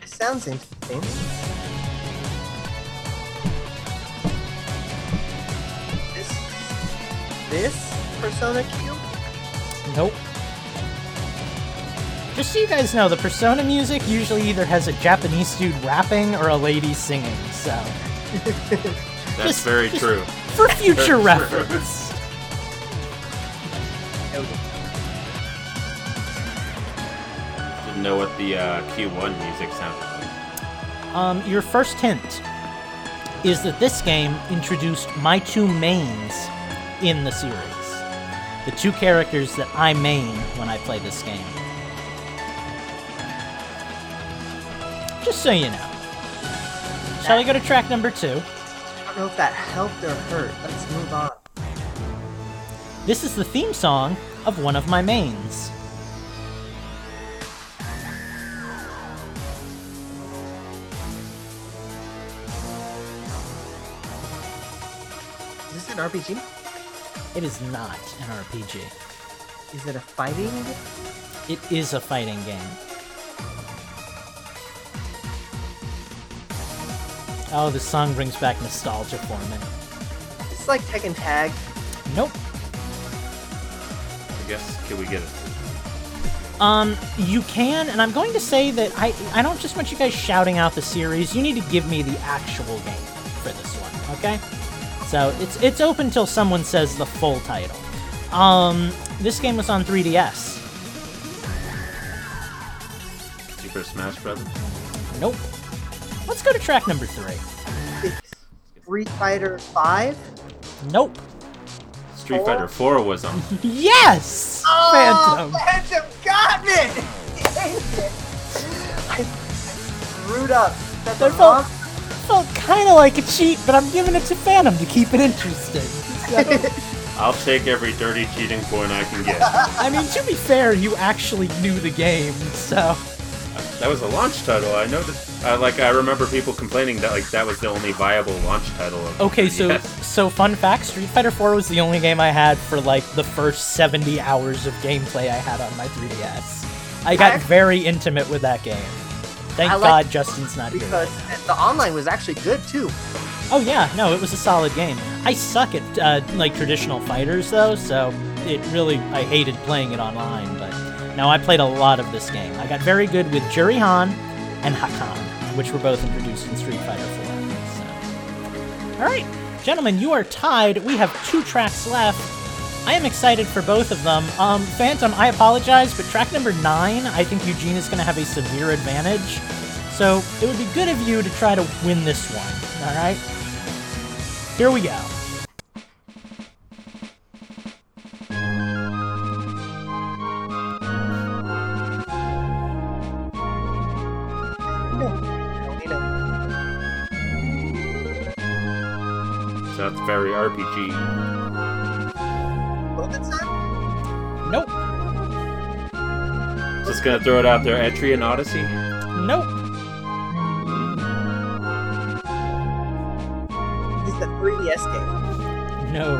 This sounds interesting. This Persona Q. Nope. Just so you guys know, the Persona music usually either has a Japanese dude rapping or a lady singing, so. That's Just- very just- true. For future reference. Didn't know what the uh, Q1 music sounded like. Um, your first hint is that this game introduced my two mains in the series. The two characters that I main when I play this game. Just so you know. Shall we go to track number two? I don't know if that helped or hurt. Let's move on. This is the theme song of one of my mains. Is this an RPG? It is not an RPG. Is it a fighting? It is a fighting game. Oh, this song brings back nostalgia for me. It's like Tekken Tag. Nope. I guess, can we get it? Um, you can, and I'm going to say that I I don't just want you guys shouting out the series. You need to give me the actual game for this one, okay? So it's it's open till someone says the full title. Um, this game was on 3DS. Super Smash Brothers? Nope. Let's go to track number three. Street Fighter Five. Nope. Street Fighter 4 was on. Yes. Oh, Phantom. Phantom got me! It. I screwed up. That's They're both- wrong- felt kind of like a cheat, but I'm giving it to Phantom to keep it interesting. So, I'll take every dirty cheating point I can get. I mean, to be fair, you actually knew the game, so That was a launch title. I know that. Uh, like I remember people complaining that like that was the only viable launch title. Of Okay, so 3DS. so fun fact: Street Fighter 4 was the only game I had for like the first 70 hours of gameplay I had on my 3DS. I got I- very intimate with that game. Thank like- God Justin's not here. because the online was actually good too. Oh yeah, no, it was a solid game. I suck at uh, like traditional fighters though, so it really I hated playing it online. But now I played a lot of this game. I got very good with Juri Han and Hakan, which were both introduced in Street Fighter 4. So, all right, gentlemen, you are tied. We have two tracks left. I am excited for both of them. Um, Phantom, I apologize, but track number nine, I think Eugene is going to have a severe advantage. So it would be good of you to try to win this one. All right. Here we go. That's very RPG. Golden Nope. Just gonna throw it out there. Etrian Odyssey. Nope. It's the 3DS game. No.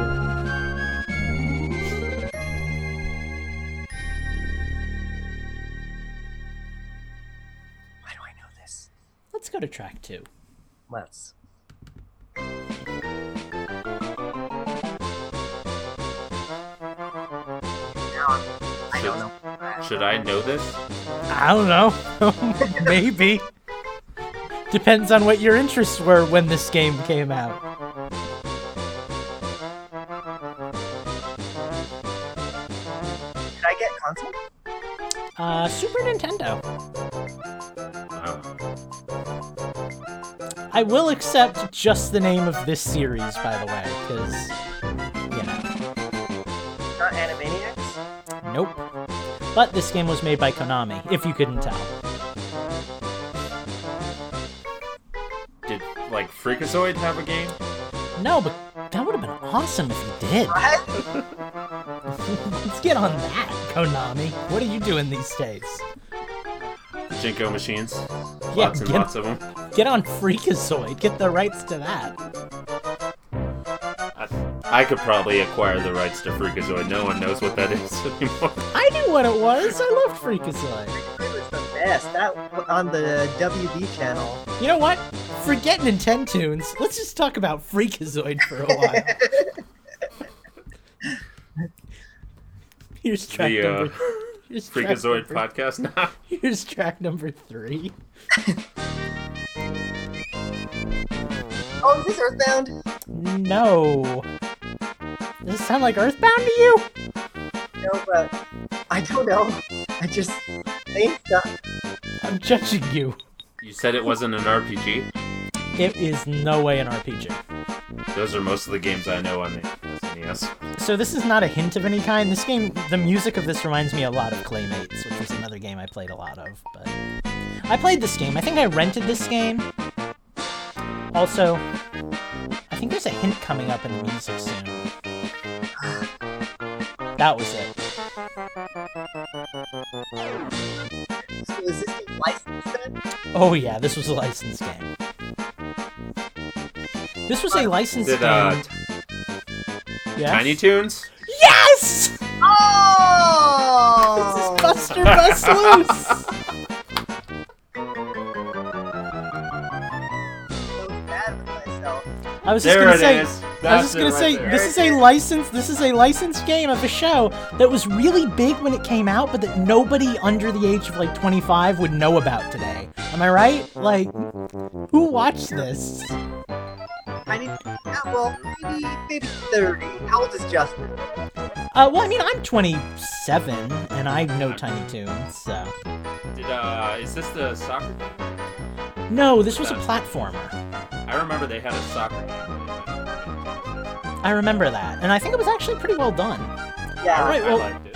Why do I know this? Let's go to track two. Let's. Should I know this? I don't know. Maybe. Depends on what your interests were when this game came out. Did I get console? Uh, Super Nintendo. Oh. I will accept just the name of this series, by the way, because, But this game was made by Konami, if you couldn't tell. Did like Freakazoid have a game? No, but that would have been awesome if you did. What? Let's get on that, Konami. What are you doing these days? Jinko machines. Yeah, lots and get- lots of them. Get on Freakazoid. Get the rights to that. I, I could probably acquire the rights to Freakazoid. No one knows what that is anymore. I knew what it was. I loved Freakazoid. It was the best. That on the WB channel. You know what? Forget Nintendo tunes. Let's just talk about Freakazoid for a while. Here's track The, uh, number. Here's track Freakazoid number- podcast now. Here's track number three. Oh, is this Earthbound? No. Does it sound like Earthbound to you? No, but I don't know. I just think that I'm judging you. You said it wasn't an RPG. It is no way an RPG. Those are most of the games I know on the SNES. So this is not a hint of any kind. This game, the music of this reminds me a lot of Claymates, which was another game I played a lot of. But I played this game. I think I rented this game. Also, I think there's a hint coming up in the music soon. That was it. so is this game licensed then? Oh yeah, this was a licensed game. This was a licensed Did uh, game. Yes? Tiny Toons? Yes! Oh! This is Buster Bust Loose! so bad with myself. I was just There gonna it say. is. I was just gonna right say there. this is a license. This is a licensed game of a show that was really big when it came out, but that nobody under the age of like 25 would know about today. Am I right? Like, who watched this? I need, yeah, well, maybe, maybe 30. How old is Justin? Uh, well, I mean, I'm 27 and I know Tiny Toons, so. Did uh, is this the soccer? game? No, this was a platformer. I remember they had a soccer game. I remember that, and I think it was actually pretty well done. Yeah. Alright, I well- liked it.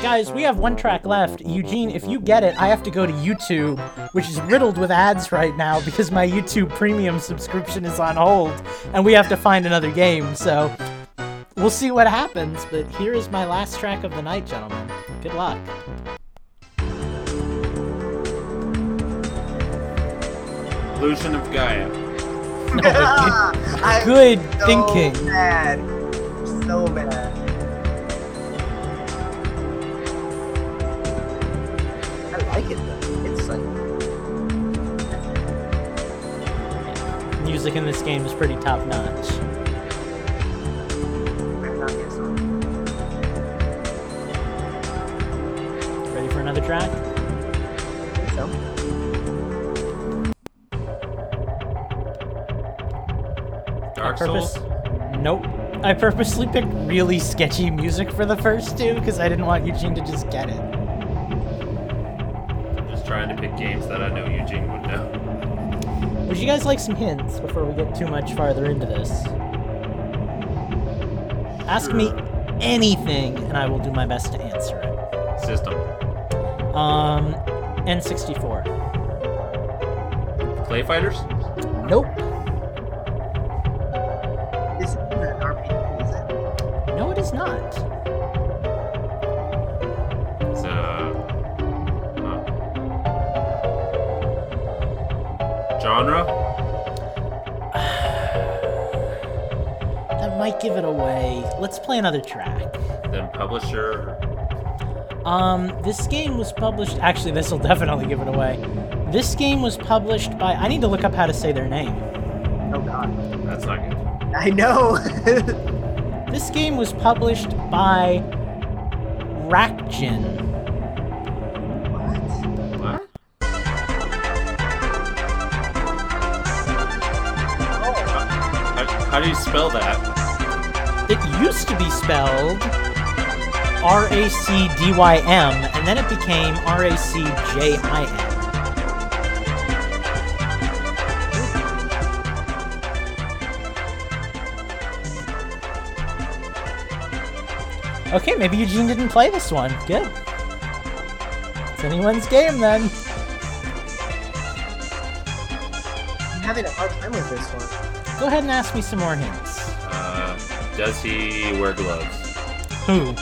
guys, we have one track left. Eugene, if you get it, I have to go to YouTube, which is riddled with ads right now because my YouTube premium subscription is on hold, and we have to find another game. So we'll see what happens. But here is my last track of the night, gentlemen. Good luck. Illusion of Gaia. No, but I'm good so thinking. Mad. So mad. I like it though. It's like Music in this game is pretty top notch. I'm not getting so- Ready for another track? Purpose? Nope. I purposely picked really sketchy music for the first two because I didn't want Eugene to just get it. I'm just trying to pick games that I know Eugene would know. Would you guys like some hints before we get too much farther into this? Ask me anything and I will do my best to answer it. System. Um, N64. Clay Fighters. Might give it away. Let's play another track. Then publisher. Um, this game was published. Actually, this will definitely give it away. This game was published by. I need to look up how to say their name. Oh god. That's not good. I know. This game was published by Racjin. what? What? How, how do you spell that? It used to be spelled R A C D Y M, and then it became R A C J I N. Okay, maybe Eugene didn't play this one. Good. It's anyone's game then. I'm having a hard time with this one. Go ahead and ask me some more hints. Uh, does he wear gloves? Who?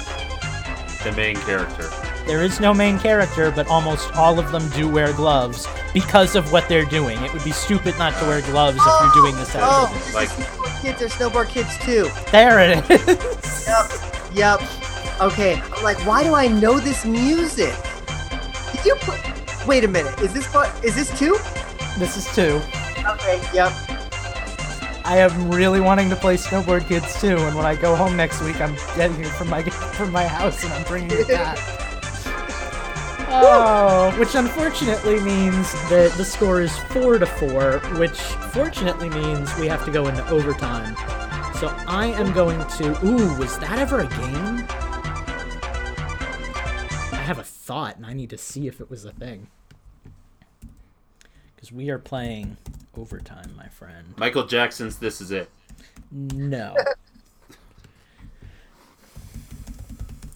The main character. There is no main character, but almost all of them do wear gloves because of what they're doing. It would be stupid not to wear gloves if you're doing this Oh, activity. Oh. Like- kids are snowboard kids too. There it is. Yep. Yep. Okay. I'm like, why do I know this music? Did you put? Wait a minute. Is this part? Is this two? This is two. Okay. Yep. I am really wanting to play Snowboard Kids too, and when I go home next week, I'm getting it from my from my house and I'm bringing it back. Oh. oh, which unfortunately means that the score is four to four, which fortunately means we have to go into overtime. So I am going to. Ooh, was that ever a game? I have a thought, and I need to see if it was a thing. Because we are playing overtime, my friend. Michael Jackson's This Is It. No.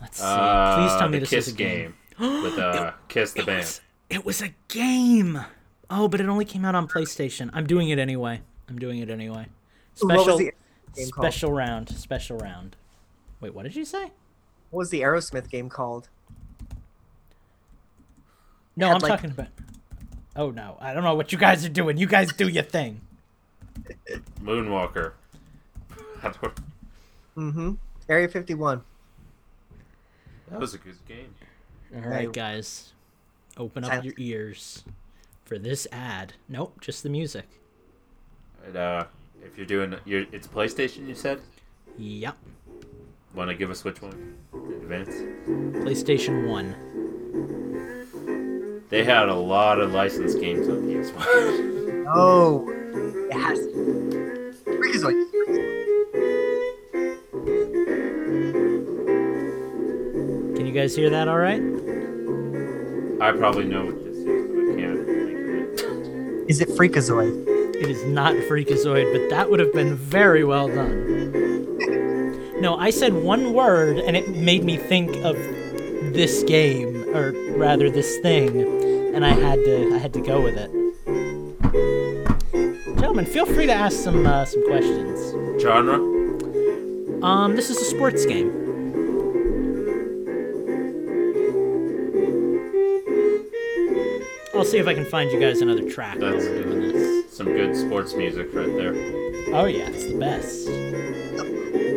Let's see. Uh, Please tell me the this Kiss is a game. with uh, Kiss the It band. was, it was a game. Oh, but it only came out on PlayStation. I'm doing it anyway. I'm doing it anyway. What Special called? special round. Special round. Wait, what did you say? What was the Aerosmith game called? No, I'm like- talking about. Oh no, I don't know what you guys are doing. You guys do your thing. Moonwalker. I don't- Mm-hmm. Area 51. that was a good game. All right, Hey. guys, open up Silence. your ears for this ad. Nope, just the music. And, uh, if you're doing your, it's PlayStation. You said. Yep, Want to give us which one? Advance. PlayStation One. They had a lot of licensed games on PS1. Oh, it has. Freakazoid. Can you guys hear that? All right. I probably know what this is, but I can't think of it. Is it Freakazoid? It is not Freakazoid, but that would have been very well done. No, I said one word, and it made me think of this game, or rather this thing, and I had to I had to go with it. Gentlemen, feel free to ask some uh, some questions. Genre? Um, this is a sports game. I'll see if I can find you guys another track while That's we're doing this. some good sports music right there. Oh yeah, it's the best.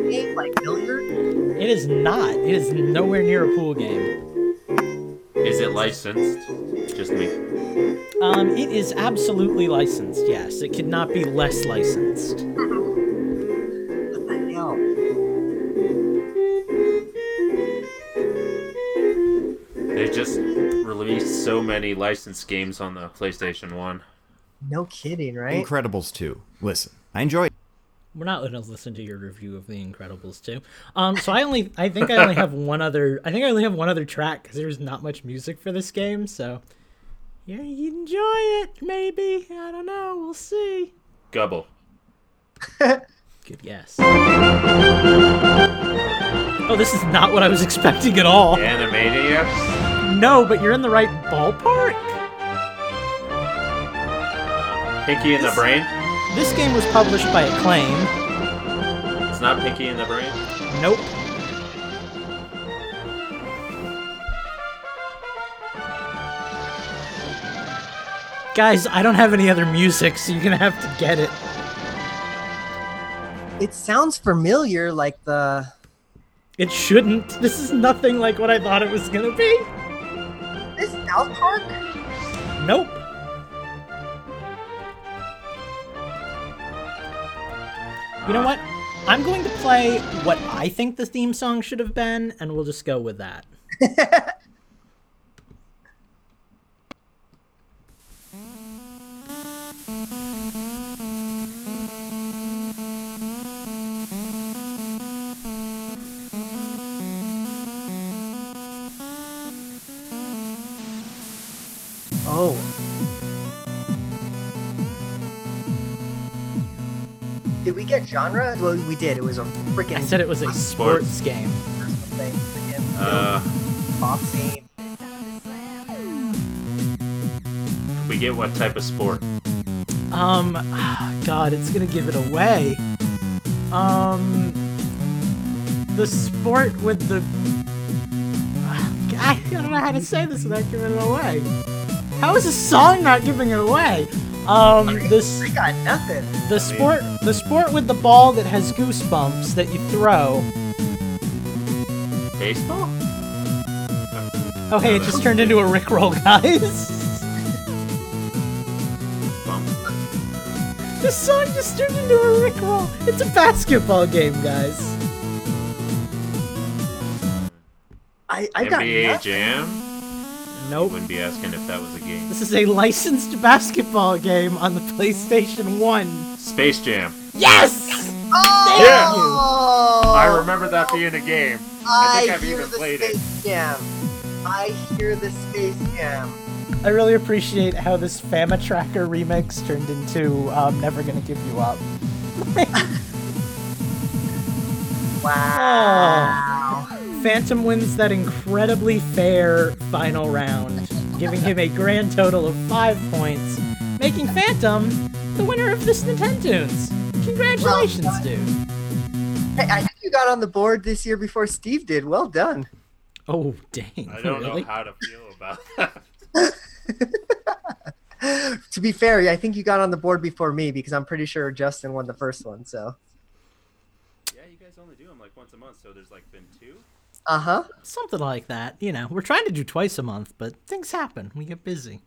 Game like billiard. It is not. It is nowhere near a pool game. Is it licensed? Just me. Um, it is absolutely licensed. Yes, it could not be less licensed. What the hell? They just released so many licensed games on the PlayStation 1. No kidding, right? Incredibles 2. Listen, I enjoyed We're not going to listen to your review of The Incredibles 2. Um, so I only, I think I only have one other, I think I only have one other track because there's not much music for this game. So yeah, you enjoy it, maybe. I don't know. We'll see. Gubble. Good guess. Oh, this is not what I was expecting at all. Animaniacs? No, but you're in the right ballpark. Pinky in the Brain? This game was published by Acclaim. It's not Pinky in the Brain? Nope. Guys, I don't have any other music, so you're gonna have to get it. It sounds familiar, like the. It shouldn't. This is nothing like what I thought it was gonna be. This South Park? Nope. You know what? I'm going to play what I think the theme song should have been, and we'll just go with that. Oh. Did we get genre? Well, we did. It was a freaking. I said it was a sports game. thing. Freaking Uh, pop scene. we get what type of sport? Um, God, it's gonna give it away. Um, the sport with the. I don't know how to say this without giving it away. How is a song not giving it away? Um, this I got nothing. the sport the sport with the ball that has goosebumps that you throw. Baseball? Oh hey, it just turned into a rickroll, guys. Bump. This song just turned into a rickroll. It's a basketball game, guys. I, I got NBA nothing. Jam? Nope. Wouldn't be asking if that was a game. This is a licensed basketball game on the PlayStation 1. Space Jam. Yes! Oh! Yeah. I remember that being a game. I think I've hear even the played it. Space Jam. I hear the Space Jam. I really appreciate how this FamiTracker remix turned into um, Never Gonna Give You Up. Wow. Phantom wins that incredibly fair final round, giving him a grand total of five points, making Phantom the winner of this Nintendo's. Congratulations, dude. Hey, I think you got on the board this year before Steve did. Well done. Oh, dang. I don't really? know how to feel about that. to be fair, I think you got on the board before me because I'm pretty sure Justin won the first one. So, Yeah, you guys only do them like once a month, so there's like been two. Uh huh. Something like that. You know, we're trying to do twice a month, but things happen. We get busy.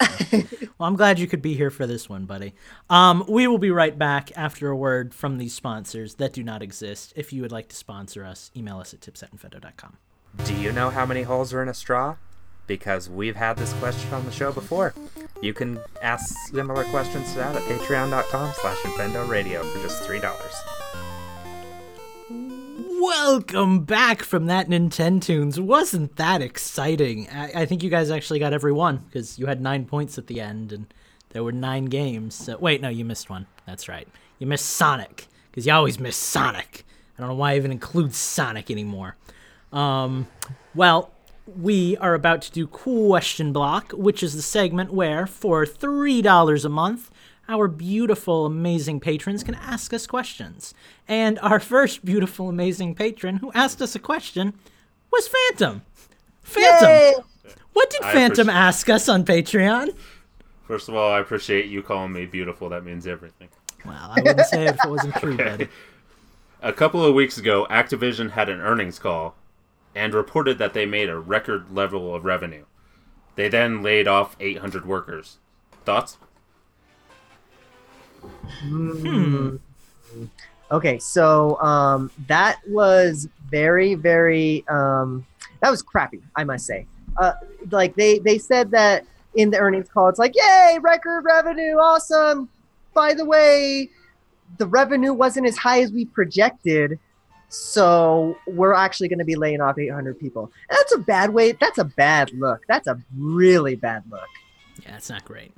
So- well, I'm glad you could be here for this one, buddy. Um, we will be right back after a word from these sponsors that do not exist. If you would like to sponsor us, email us at tips Do you know how many holes are in a straw? Because we've had this question on the show before. You can ask similar questions to that at patreon.com slash Infendo Radio for just $3. Welcome back from that Nintendo's. Wasn't that exciting? I, I think you guys actually got every one because you had nine points at the end and there were nine games. So, wait, no, you missed one. That's right. You missed Sonic because you always miss Sonic. I don't know why I even include Sonic anymore. Um, well, we are about to do Question Block, which is the segment where, for $3 a month, our beautiful, amazing patrons can ask us questions. And our first beautiful, amazing patron who asked us a question was Phantom. Phantom, Yay! what did I Phantom appreciate- ask us on Patreon? First of all, I appreciate you calling me beautiful. That means everything. Well, I wouldn't say it if it wasn't true, buddy. A couple of weeks ago, Activision had an earnings call and reported that they made a record level of revenue. They then laid off 800 workers. Thoughts? Okay, so um, that was very, very um, that was crappy, I must say. Uh, like they they said that in the earnings call, it's like, yay, record revenue, awesome. By the way, the revenue wasn't as high as we projected, so we're actually going to be laying off 800 people. And that's a bad way. That's a bad look. That's a really bad look. Yeah, it's not great.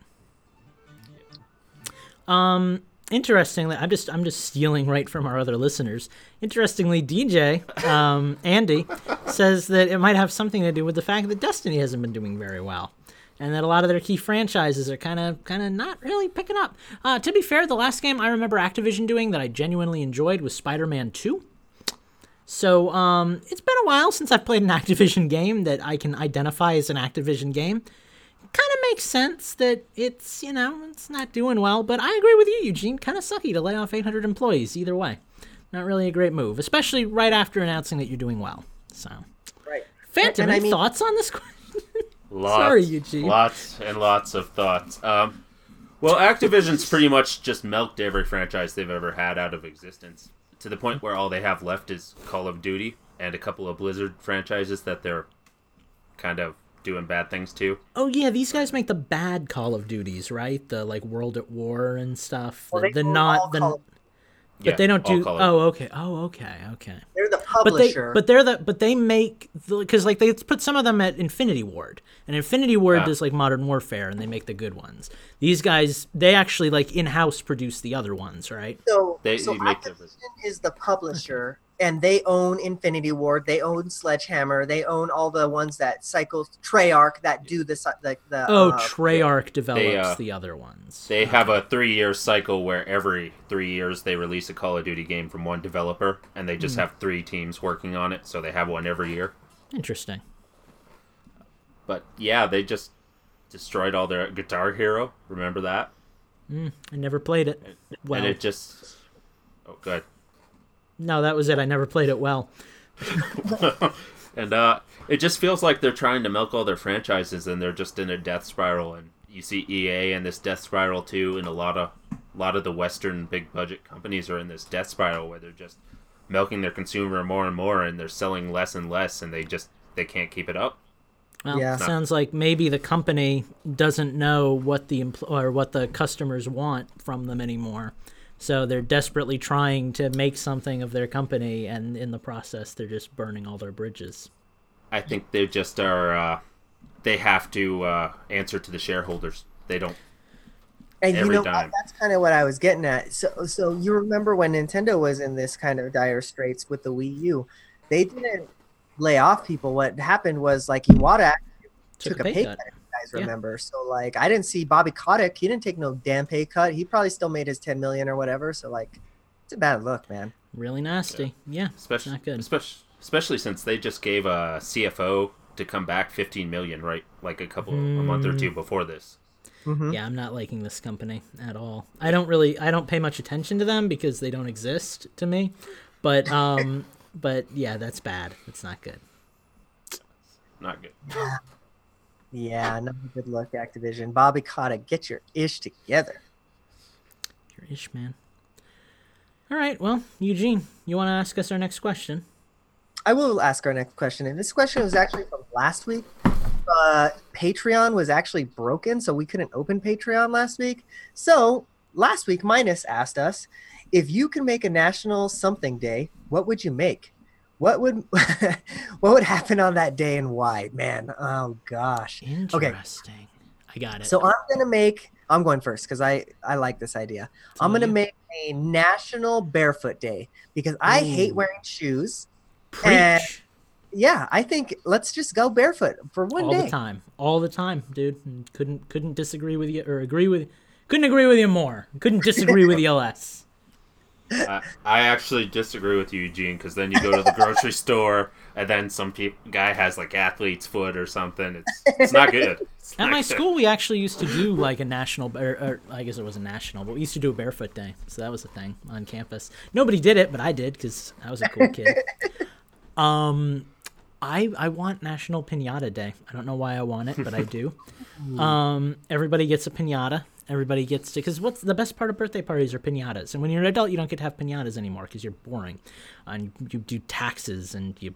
Um, interestingly, I'm just I'm just stealing right from our other listeners. Interestingly, DJ um, Andy says that it might have something to do with the fact that Destiny hasn't been doing very well, and that a lot of their key franchises are kind of kind of not really picking up. Uh, to be fair, the last game I remember Activision doing that I genuinely enjoyed was Spider-Man 2. So um, it's been a while since I've played an Activision game that I can identify as an Activision game kind of makes sense that it's you know it's not doing well but i agree with you eugene kind of sucky to lay off 800 employees either way not really a great move especially right after announcing that you're doing well so Right. phantom And I any mean- thoughts on this question Lots, Sorry, Eugene. Lots and lots of thoughts. Um, well, Activision's pretty much just milked every franchise they've ever had out of existence to the point where all they have left is Call of Duty and a couple of Blizzard franchises that they're kind of doing bad things to. oh yeah these guys make the bad call of duties right the like world at war and stuff Well, the, they the own all not the Call of- but Yeah, they don't do oh okay oh okay okay They're the but they publisher. but they're the but they make because like they put some of them at Infinity Ward and Infinity Ward Ah. does like Modern Warfare and they make the good ones. These guys they actually like in house produce the other ones, right? So, They- so make Activision different- is the publisher, and they own Infinity Ward. They own Sledgehammer. They own all the ones that cycle Treyarch that do the the. the Oh, uh, Treyarch develops uh, the other ones. They have a three year cycle where every three years they release a Call of Duty game from one developer, and they just have three teams working on it, so they have one every year. Interesting. But yeah, they just destroyed all their Guitar Hero. Remember that? I never played it. Well, and it just. Oh, good. No, that was it. I never played it well. And uh, it just feels like they're trying to milk all their franchises, and they're just in a death spiral. And you see EA in this death spiral too, and a lot of a lot of the Western big budget companies are in this death spiral where they're just milking their consumer more and more, and they're selling less and less, and they just they can't keep it up. Well, Yeah. sounds like maybe the company doesn't know what the empl- or what the customers want from them anymore. So they're desperately trying to make something of their company, and in the process, they're just burning all their bridges. I think they just are. Uh, they have to uh, answer to the shareholders. They don't. And you know time. what? That's kind of what I was getting at. So, so you remember when Nintendo was in this kind of dire straits with the Wii U? They didn't lay off people. What happened was like Iwata actually took, a pay cut. if you guys Yeah. remember? So like, I didn't see Bobby Kotick. He didn't take no damn pay cut. He probably still made his 10 million or whatever. So like, it's a bad look, man. Really nasty. Yeah, especially not good. especially especially since they just gave a CFO to come back 15 million right like a couple a month or Mm. two before this. Mhm. Yeah, I'm not liking this company at all. I don't really I don't pay much attention to them because they don't exist to me. But um but yeah, that's bad. It's not good. Not good. Yeah, not a good look, Activision. Bobby Kotick, get your ish together. Your ish man. All right, well, Eugene, you want to ask us our next question? I will ask our next question, and this question was actually from last week. Uh, Patreon was actually broken, so we couldn't open Patreon last week. So last week, Minus asked us if you can make a national something day, what would you make? What would what would happen on that day and why? Man, oh gosh. Interesting. I got it. So I'm gonna make. I'm going first because I I like this idea. I'm gonna you. make a national barefoot day because I hate wearing shoes. preach. yeah, I think let's just go barefoot for one all day. All the time, all the time, dude. Couldn't couldn't disagree with you or agree with. Couldn't agree with you more. Couldn't disagree with you less. I, I actually disagree with you, Eugene, because then you go to the grocery store and then some peop guy has like athlete's foot or something. It's it's not good. It's At not my good. school, we actually used to do like a national, or, or I guess it was a national, but we used to do a barefoot day. So that was a thing on campus. Nobody did it, but I did because I was a cool kid. Um, I I want National Pinata Day. I don't know why I want it, but I do. um, everybody gets a pinata. Everybody gets to because what's the best part of birthday parties are pinatas. And when you're an adult, you don't get to have pinatas anymore because you're boring, and you do taxes and you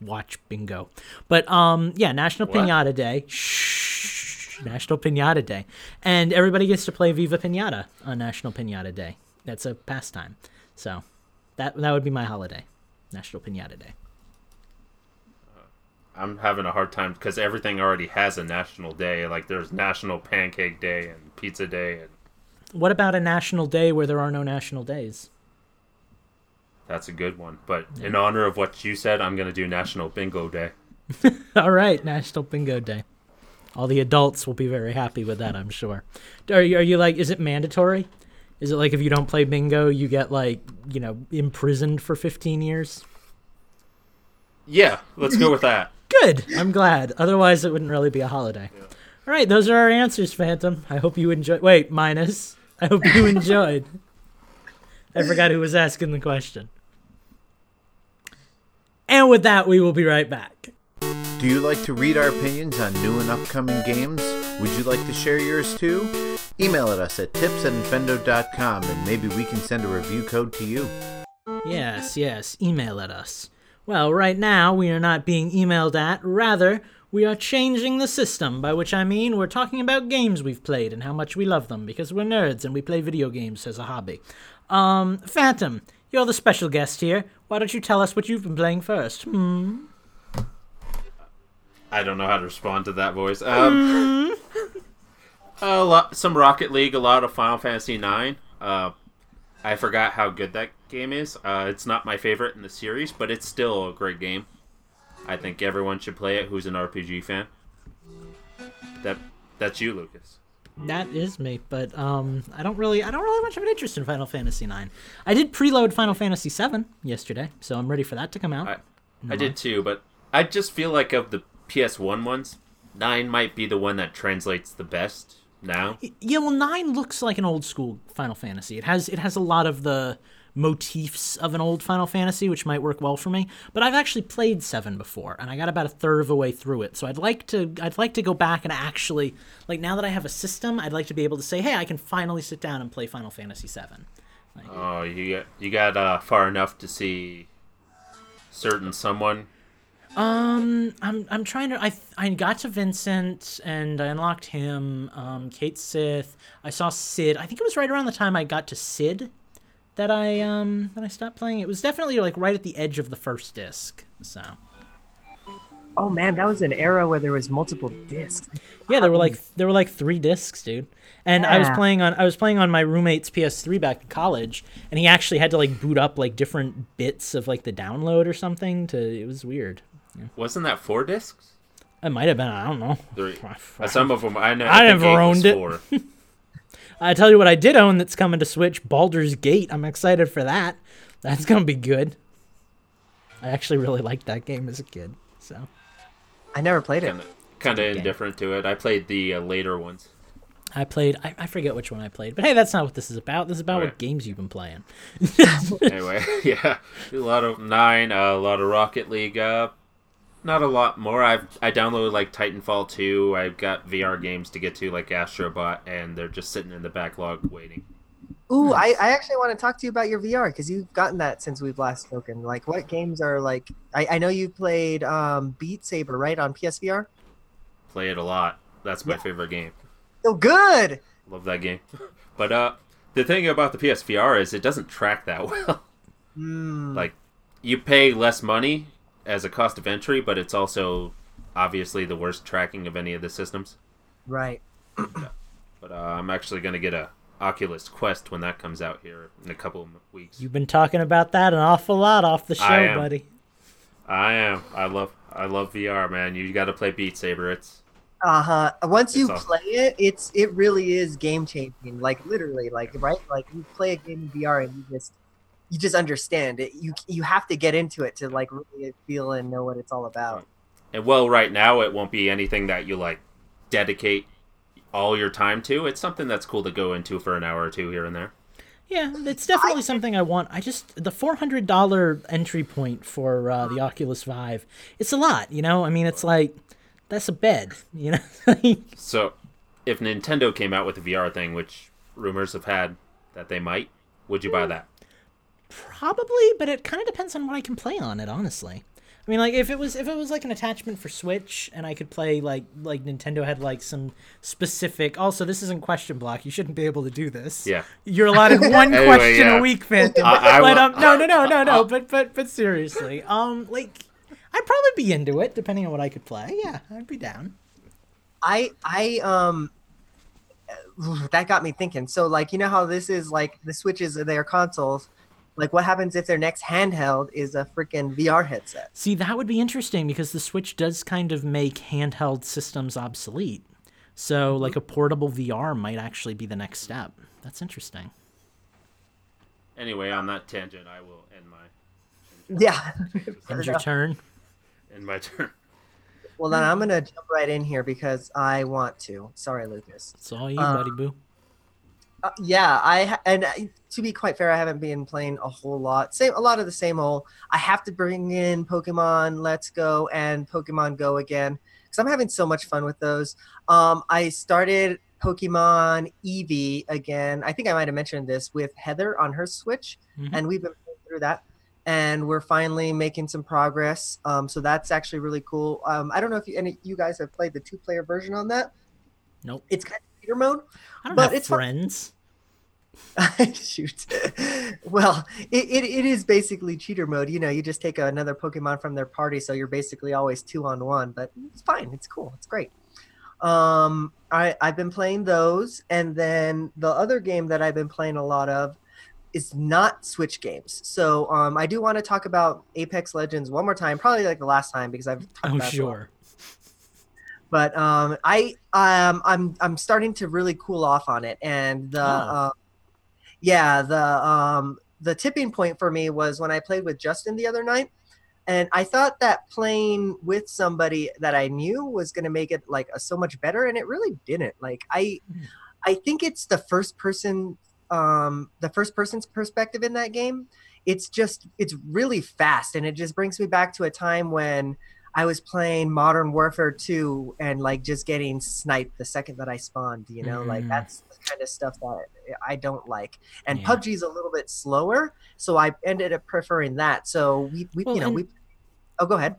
watch bingo. But um, yeah, National What? Pinata Day. Shh, National Pinata Day, and everybody gets to play Viva Pinata on National Pinata Day. That's a pastime. So that that would be my holiday, National Pinata Day. I'm having a hard time because everything already has a national day. Like there's National Pancake Day and Pizza Day, and What about a national day where there are no national days? that's a good one. But in honor of what you said, I'm gonna do National Bingo Day. All right, National Bingo Day. All the adults will be very happy with that, I'm sure. Are you, are you like, is it mandatory? Is it like if you don't play bingo, you get like, you know, imprisoned for 15 years? Yeah, let's go with that. Good. I'm glad. Otherwise, it wouldn't really be a holiday. All right, those are our answers, Phantom. I hope you enjoyed. Wait, minus. I hope you enjoyed. I forgot who was asking the question. And with that, we will be right back. Do you like to read our opinions on new and upcoming games? Would you like to share yours too? Email at us at tips at infendo.com and maybe we can send a review code to you. Yes, yes, email at us. Well, right now we are not being emailed at, rather, we are changing the system, by which I mean we're talking about games we've played and how much we love them, because we're nerds and we play video games as a hobby. Um, Phantom, you're the special guest here. Why don't you tell us what you've been playing first? Hmm? I don't know how to respond to that voice. Um, a lot, some Rocket League, a lot of Final Fantasy IX. Uh, I forgot how good that game is. Uh, it's not my favorite in the series, but it's still a great game. I think everyone should play it who's an RPG fan. That that's you, Lucas. That is me, but um, I don't really, I don't really much of an interest in Final Fantasy IX. I did preload Final Fantasy VII yesterday, so I'm ready for that to come out. I I did too, but I just feel like of the PS1 ones, nine might be the one that translates the best now. Yeah, well, nine looks like an old school Final Fantasy. It has it has a lot of the motifs of an old Final Fantasy, which might work well for me. But I've actually played seven before, and I got about a third of the way through it. So I'd like to I'd like to go back and actually like now that I have a system, I'd like to be able to say, hey, I can finally sit down and play Final Fantasy seven. Oh, you got you got uh, far enough to see certain someone. Um, I'm I'm trying to. I I got to Vincent and I unlocked him. Um, Cait Sith. I saw Cid. I think it was right around the time I got to Cid that I um that I stopped playing. It was definitely like right at the edge of the first disc. So Oh man, that was an era where there was multiple discs. yeah, there were like there were like three discs, dude. And I was playing on I was playing on my roommate's PS3 back in college, and he actually had to like boot up like different bits of like the download or something. To it was weird. Wasn't that four discs? It might have been. I don't know. Three. Some of them I know. I think never owned it. four. I tell you what, I did own that's coming to Switch, Baldur's Gate. I'm excited for that. That's gonna be good. I actually really liked that game as a kid. So I never played it. Kinda, kind of indifferent to it. I played the uh, later ones. I played. I, I forget which one I played, but hey, that's not what this is about. This is about what games you've been playing. anyway, yeah, a lot of nine, uh, a lot of Rocket League. Uh, not a lot more. I've I downloaded like Titanfall two. I've got VR games to get to like Astrobot, and they're just sitting in the backlog waiting. Ooh, I, I actually want to talk to you about your VR because you've gotten that since we've last spoken. Like, what games are like? I, I know you played um, Beat Saber, right, on PSVR. Play it a lot. That's my favorite game. So good. Love that game. But uh, the thing about the PSVR is it doesn't track that well. Mm, like you pay less money as a cost of entry, but it's also obviously the worst tracking of any of the systems. right. But uh, I'm actually gonna get a Oculus Quest when that comes out here in a couple of weeks. You've been talking about that an awful lot off the show, I am. buddy. I am. I love. I love VR, man. You got to play Beat Saber. It's Uh huh. Once you awesome. play it, it's it really is game changing. Like literally, like right, like you play a game in VR and you just you just understand it. You you have to get into it to like really feel and know what it's all about. and well, right now it won't be anything that you like dedicate all your time to. It's something that's cool to go into for an hour or two here and there. Yeah, it's definitely something I want. I just the four hundred dollar entry point for uh, the Oculus Vive. It's a lot, you know. I mean, it's like that's a bed, you know. So, if Nintendo came out with a VR thing, which rumors have had that they might, would you buy that? Probably, but it kind of depends on what I can play on it. Honestly, I mean, like if it was if it was like an attachment for Switch and I could play like like Nintendo had like some specific. Also, this isn't question block. You shouldn't be able to do this. Yeah. You're allotted one Anyway, question yeah. a week, Phantom. I- I but will- um, no, no, no, no, no. But but but seriously, um, like I'd probably be into it depending on what I could play. Yeah, I'd be down. I I um that got me thinking. So like you know how this is like the switches are their consoles. Like what happens if their next handheld is a freaking VR headset? See, that would be interesting because the Switch does kind of make handheld systems obsolete. So, like a portable VR might actually be the next step. That's interesting. Anyway, on that tangent, I will end my Yeah. End your turn. end my turn. well then I'm gonna jump right in here because I want to. Sorry, Lucas. It's all you, Uh, buddy boo. Uh, yeah, I and I, to be quite fair, I haven't been playing a whole lot. Same, a lot of the same old. I have to bring in Pokemon Let's Go and Pokemon Go again because I'm having so much fun with those. Um, I started Pokemon Eevee again. I think I might have mentioned this with Heather on her Switch, Mhm. and we've been through that. And we're finally making some progress. Um, so that's actually really cool. Um, I don't know if you, any you guys have played the two-player version on that. Nope. It's kind of cheater mode. I don't but have it's friends. Shoot. well, it, it, it is basically cheater mode. You know, you just take another Pokemon from their party, so you're basically always two on one. But it's fine. It's cool. It's great. Um, I I've been playing those, and then the other game that I've been playing a lot of is not Switch games. So um, I do want to talk about Apex Legends one more time, probably like the last time because I've talked Oh, about sure. But um, I um, I'm I'm starting to really cool off on it, and the Oh. uh, yeah the um, the tipping point for me was when I played with Justin the other night, and I thought that playing with somebody that I knew was going to make it like so much better, and it really didn't. Like I Hmm. I think it's the first person um, the first person's perspective in that game. It's just it's really fast, and it just brings me back to a time when. I was playing Modern Warfare 2 and like just getting sniped the second that I spawned, you know, like Mm. that's the kind of stuff that I don't like. And Yeah. PUBG's a little bit slower, so I ended up preferring that. So we, we Well, you know, and- we Oh, go ahead.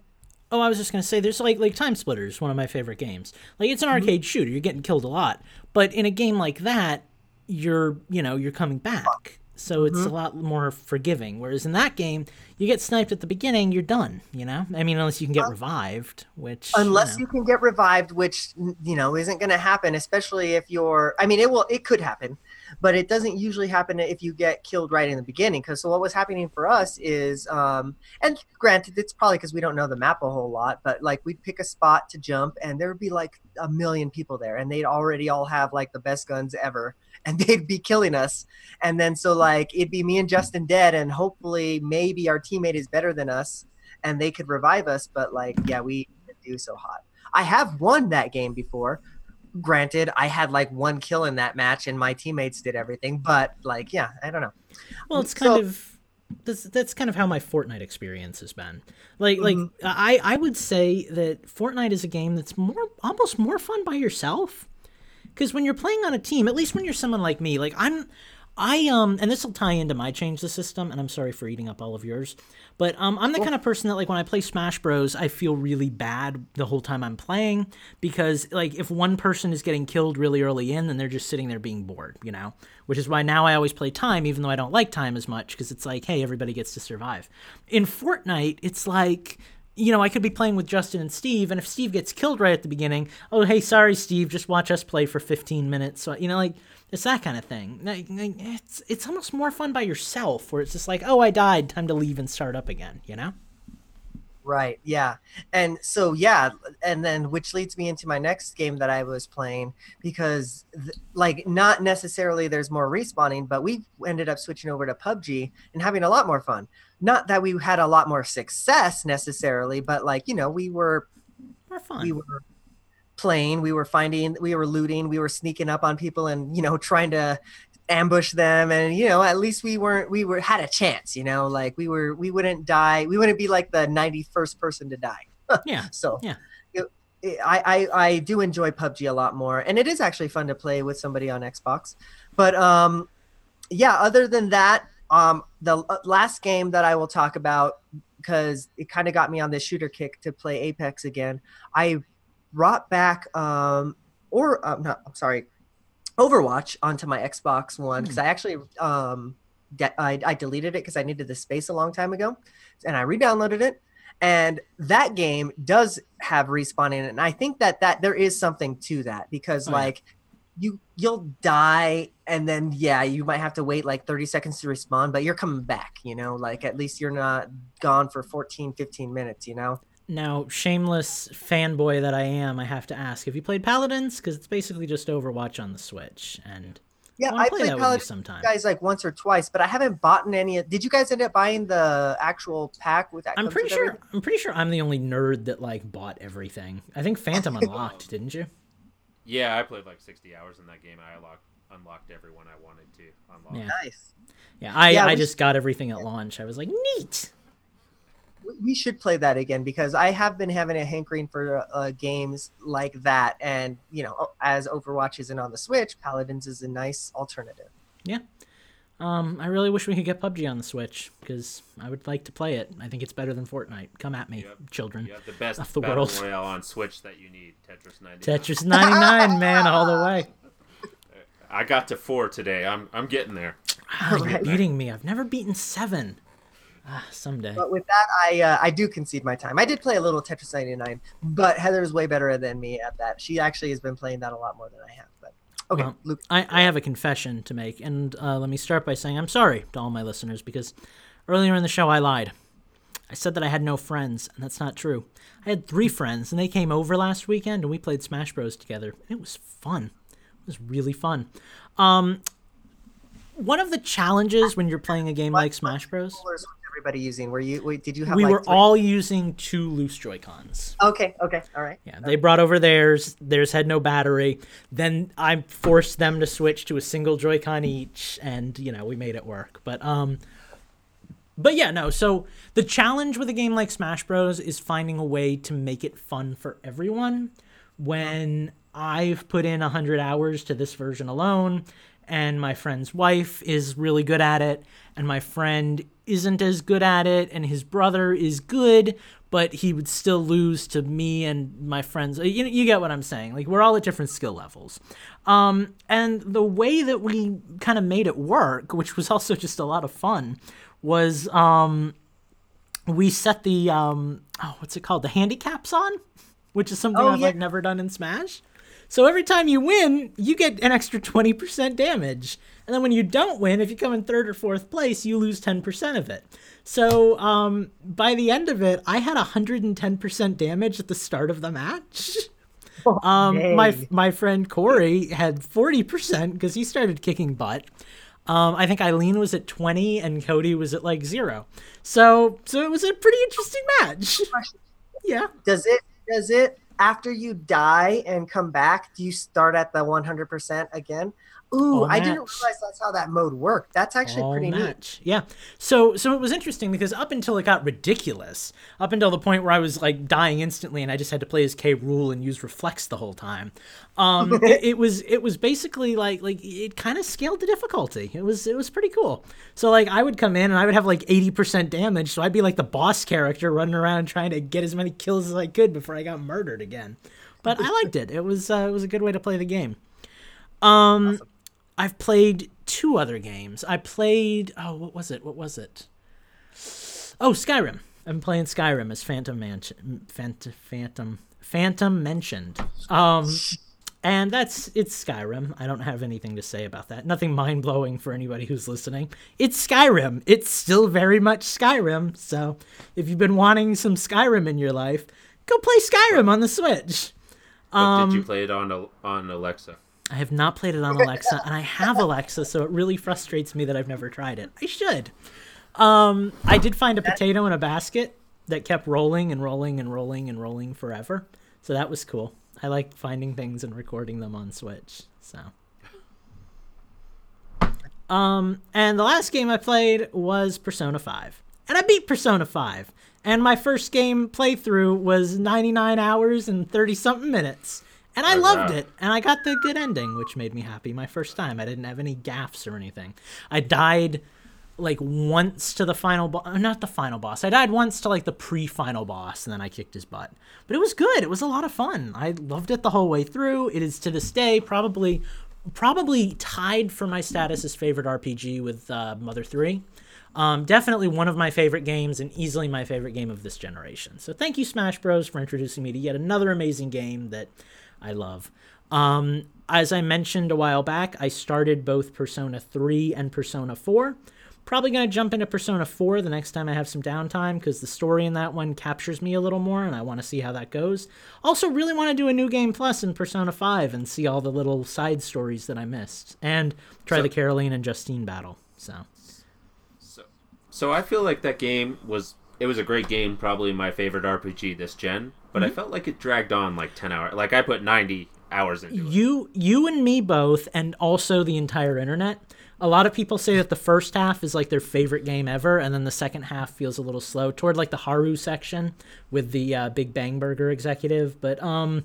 Oh, I was just gonna say, there's like like Time Splitters, one of my favorite games. Like it's an arcade shooter, you're getting killed a lot, but in a game like that, you're you know you're coming back, so it's mm-hmm. a lot more forgiving. Whereas in that game, you get sniped at the beginning, you're done. You know, I mean, unless you can get revived, which Unless you, you can get revived, which you know isn't going to happen, especially if you're. I mean, it will. It could happen, but it doesn't usually happen if you get killed right in the beginning. Because so what was happening for us is, um, and granted, it's probably because we don't know the map a whole lot, but like we'd pick a spot to jump, and there would be like a million people there, and they'd already all have like the best guns ever, and they'd be killing us, and then so like it'd be me and Justin dead, and hopefully maybe our teammate is better than us, and they could revive us, but like yeah, we do so hot. I have won that game before. Granted, I had like one kill in that match, and my teammates did everything. But like, yeah, I don't know. Well, it's kind So- of that's, that's kind of how my Fortnite experience has been. Like like mm-hmm. I I would say that Fortnite is a game that's more almost more fun by yourself. Because when you're playing on a team, at least when you're someone like me, like I'm, I um, and this will tie into my change the system, and I'm sorry for eating up all of yours, but um, I'm the kind of person that like when I play Smash Bros, I feel really bad the whole time I'm playing because like if one person is getting killed really early in, then they're just sitting there being bored, you know. Which is why now I always play time, even though I don't like time as much, because it's like, hey, everybody gets to survive. In Fortnite, it's like you know, I could be playing with Justin and Steve, and if Steve gets killed right at the beginning, oh, hey, sorry, Steve, just watch us play for 15 minutes. So, you know, like, it's that kind of thing. It's, it's almost more fun by yourself, where it's just like, oh, I died, time to leave and start up again, you know? Right. Yeah. And so yeah, and then which leads me into my next game that I was playing because th- like not necessarily there's more respawning, but we ended up switching over to PUBG and having a lot more fun. Not that we had a lot more success necessarily, but like, you know, we were More fun. we were playing, we were finding, we were looting, we were sneaking up on people and, you know, trying to ambush them and you know at least we weren't we were had a chance you know like we were we wouldn't die we wouldn't be like the 91st person to die yeah. so Yeah. it, it, I, I I do enjoy PUBG a lot more, and it is actually fun to play with somebody on Xbox. But um, yeah. Other than that, um, the last game that I will talk about because it kind of got me on this shooter kick to play Apex again. I brought back um, or uh, no, I'm sorry, Overwatch onto my Xbox One because I actually um, de- I, I deleted it because I needed the space a long time ago, and I re-downloaded it and that game does have respawn in it and i think that that there is something to that because Oh, yeah. like you you'll die and then yeah you might have to wait like 30 seconds to respawn but you're coming back you know? Like at least you're not gone for 14 15 minutes you know Now, shameless fanboy that I am, I have to ask: Have you played Paladins? Because it's basically just Overwatch on the Switch, and yeah wanna i play played that with you sometime. guys like once or twice but i haven't bought any did you guys end up buying the actual pack with that I'm comes pretty with sure. everything? I'm pretty sure I'm the only nerd that like bought everything. I think Phantom unlocked, didn't you? Yeah, I played like 60 hours in that game. I unlocked, unlocked everyone I wanted to unlock. Yeah. nice Yeah, I, Yeah, I just got everything at launch. I was like, neat. We- we should play that again because I have been having a hankering for uh, games like that, and you know, as Overwatch isn't on the Switch, Paladins is a nice alternative. Yeah. Um, I really wish we could get PUBG on the Switch because I would like to play it. I think it's better than Fortnite. Come at me, Yep. children. You have the best Of the battle world. royale on Switch that you need. Tetris 99. Tetris 99, man, all the way. I got to four today. I'm I'm getting there. Ah, you're Alright. beating me. I've never beaten seven. Ah, someday. But with that, I uh, I do concede my time. I did play a little Tetris 99, but Heather's way better than me at that. She actually has been playing that a lot more than I have. But okay, Well, Luke. I, I have a confession to make, and uh, let me start by saying I'm sorry to all my listeners because earlier in the show I lied. I said that I had no friends, and that's not true. I had three friends, and they came over last weekend, and we played Smash Bros. together. And it was fun. It was really fun. Um, one of the challenges when you're playing a game like Smash Bros. Everybody using? Were you? Did you have? We like were three? all using two loose Joy Cons. Okay. Okay. All right. Yeah, they brought over theirs. Theirs had no battery. Then I forced them to switch to a single Joy-Con each, and you know we made it work. But um, but yeah, no. So the challenge with a game like Smash Bros is finding a way to make it fun for everyone. When I've put in a hundred hours to this version alone, and my friend's wife is really good at it, and my friend isn't as good at it, and his brother is good, but he would still lose to me and my friends. You, you get what I'm saying? Like we're all at different skill levels. Um, and the way that we kind of made it work, which was also just a lot of fun, was um, we set the um, oh, what's it called? The handicaps on, which is something Oh, I've yeah. like never done in Smash. So every time you win, you get an extra 20% damage. And then when you don't win, if you come in third or fourth place, you lose 10% of it. So um, by the end of it, I had 110% damage at the start of the match. Um, my my friend Corey had 40% because he started kicking butt. Um, I think Eileen was at 20 and Cody was at like zero. So so it was a pretty interesting match. yeah. Does it? Does it? After you die and come back, do you start at the 100% again? Ooh, I didn't realize that's how that mode worked. That's actually all pretty neat. Yeah. So so it was interesting because up until it got ridiculous, up until the point where I was like dying instantly and I just had to play as K. Rool and use reflex the whole time. Um, it, it was it was basically like like it kind of scaled the difficulty. It was it was pretty cool. So like I would come in and I would have like eighty percent damage, so I'd be like the boss character running around trying to get as many kills as I could before I got murdered again. But I liked it. It was uh, it was a good way to play the game. Um, I've played two other games. I played oh, what was it? What was it? Oh, Skyrim. I'm playing Skyrim as Phantom Mansion. Phantom Phantom Phantom mentioned. Um, and that's it's Skyrim. I don't have anything to say about that. Nothing mind blowing for anybody who's listening. It's Skyrim. It's still very much Skyrim. So if you've been wanting some Skyrim in your life, go play Skyrim on the Switch. But did you play it on on Alexa? I have not played it on Alexa, and I have Alexa, so it really frustrates me that I've never tried it. I should. Um, I did find a potato in a basket that kept rolling and rolling and rolling and rolling forever, so that was cool. I like finding things and recording them on Switch. So, um, and the last game I played was Persona Five, and I beat Persona Five. And my first game playthrough was 99 hours and 30 something minutes. And I loved it. And I got the good ending, which made me happy my first time. I didn't have any gaffes or anything. I died like once to the final boss. Not the final boss. I died once to like the pre final boss, and then I kicked his butt. But it was good. It was a lot of fun. I loved it the whole way through. It is to this day probably probably tied for my status as favorite RPG with uh, Mother 3. Um, definitely one of my favorite games and easily my favorite game of this generation. So thank you, Smash Bros, for introducing me to yet another amazing game that I love. Um, as I mentioned a while back, I started both Persona 3 and Persona 4. Probably going to jump into Persona 4 the next time I have some downtime because the story in that one captures me a little more and I want to see how that goes. Also, really want to do a new game plus in Persona 5 and see all the little side stories that I missed and try So- the Caroline and Justine battle. So, So, so I feel like that game was it was a great game, probably my favorite RPG this gen. But I felt like it dragged on like ten hours. Like I put ninety hours into it. you you and me both and also the entire internet a lot of people say that the first half is like their favorite game ever and then the second half feels a little slow toward like the haru section with the uh, big bang burger executive but um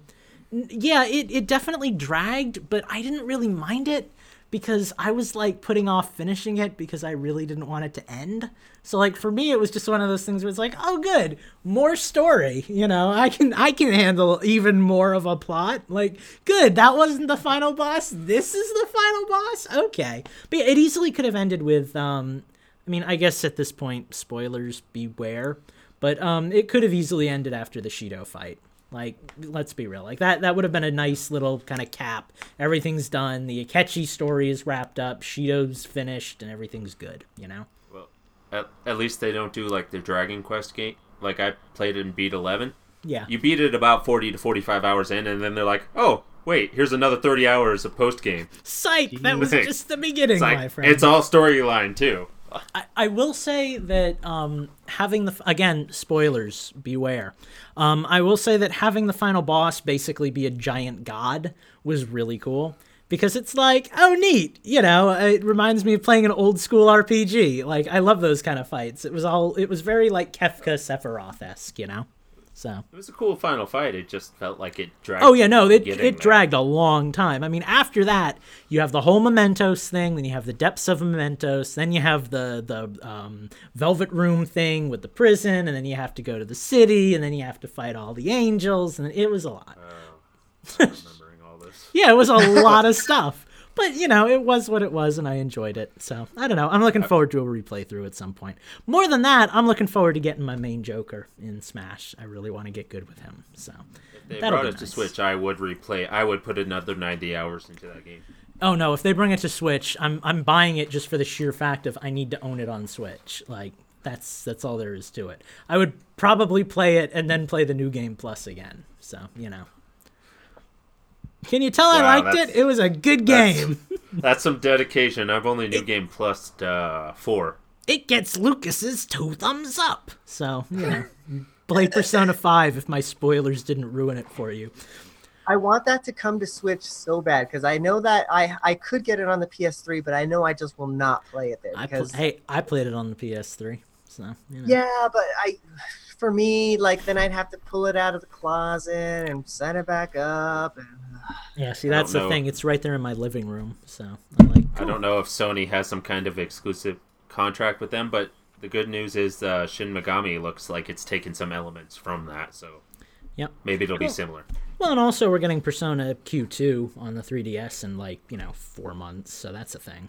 yeah it, it definitely dragged but i didn't really mind it because i was like putting off finishing it because i really didn't want it to end. So like for me it was just one of those things where it's like oh good more story you know? I can i can handle even more of a plot. Like good that wasn't the final boss. This is the final boss? Okay. But yeah, it easily could have ended with um i mean i guess at this point spoilers beware. But um it could have easily ended after the shido fight like let's be real like that that would have been a nice little kind of cap everything's done the akechi story is wrapped up shido's finished and everything's good you know Well, at, at least they don't do like the Dragon Quest game. Like I played it in beat eleven. yeah You beat it about forty to forty five hours in, and then they're like, "Oh, wait, here's another thirty hours of post game." Psych! That was just the beginning, like my friend. it's all storyline too. I, I will say that um, having the again spoilers beware. Um, I will say that having the final boss basically be a giant god was really cool because it's like oh neat, you know. It reminds me of playing an old school RPG. Like I love those kind of fights. It was all it was very like Kefka Sephiroth esque, you know. So It was a cool final fight. It just felt like it dragged. Oh yeah, no, it it there. dragged a long time. I mean, after that, you have the whole Mementos thing, then you have the depths of Mementos, then you have the the um, Velvet Room thing with the prison, and then you have to go to the city, and then you have to fight all the angels, and it was a lot. remembering all this. Yeah, it was a lot of stuff. But you know, it was what it was, and I enjoyed it. So I don't know. I'm looking forward to a replay through at some point. More than that, I'm looking forward to getting my main Joker in Smash. I really want to get good with him. So If they That'll brought be it to. Switch, I would replay. I would put another ninety hours into that game. Oh no, if they bring it to Switch, I'm I'm buying it just for the sheer fact of I need to own it on Switch. Like that's that's all there is to it. I would probably play it and then play the new game plus again. So, you know. Can you tell I liked it? It was a good game. That's some dedication. I've only new game plus uh, four. It gets Lucas's two thumbs up. So, you know, play Persona 5 if my spoilers didn't ruin it for you. I want that to come to Switch so bad because I know that I I could get it on the PS3, but I know I just will not play it there I pl- because hey, I played it on the PS3. So, you know. yeah, but I for me like then I'd have to pull it out of the closet and set it back up and Yeah, see, that's the know. thing. It's right there in my living room. So, I'm like, I don't know if Sony has some kind of exclusive contract with them, but the good news is uh, Shin Megami looks like it's taken some elements from that, so Yep. maybe it'll be similar. Well, and also we're getting Persona Q2 on the 3DS in like, you know, four months, so that's a thing.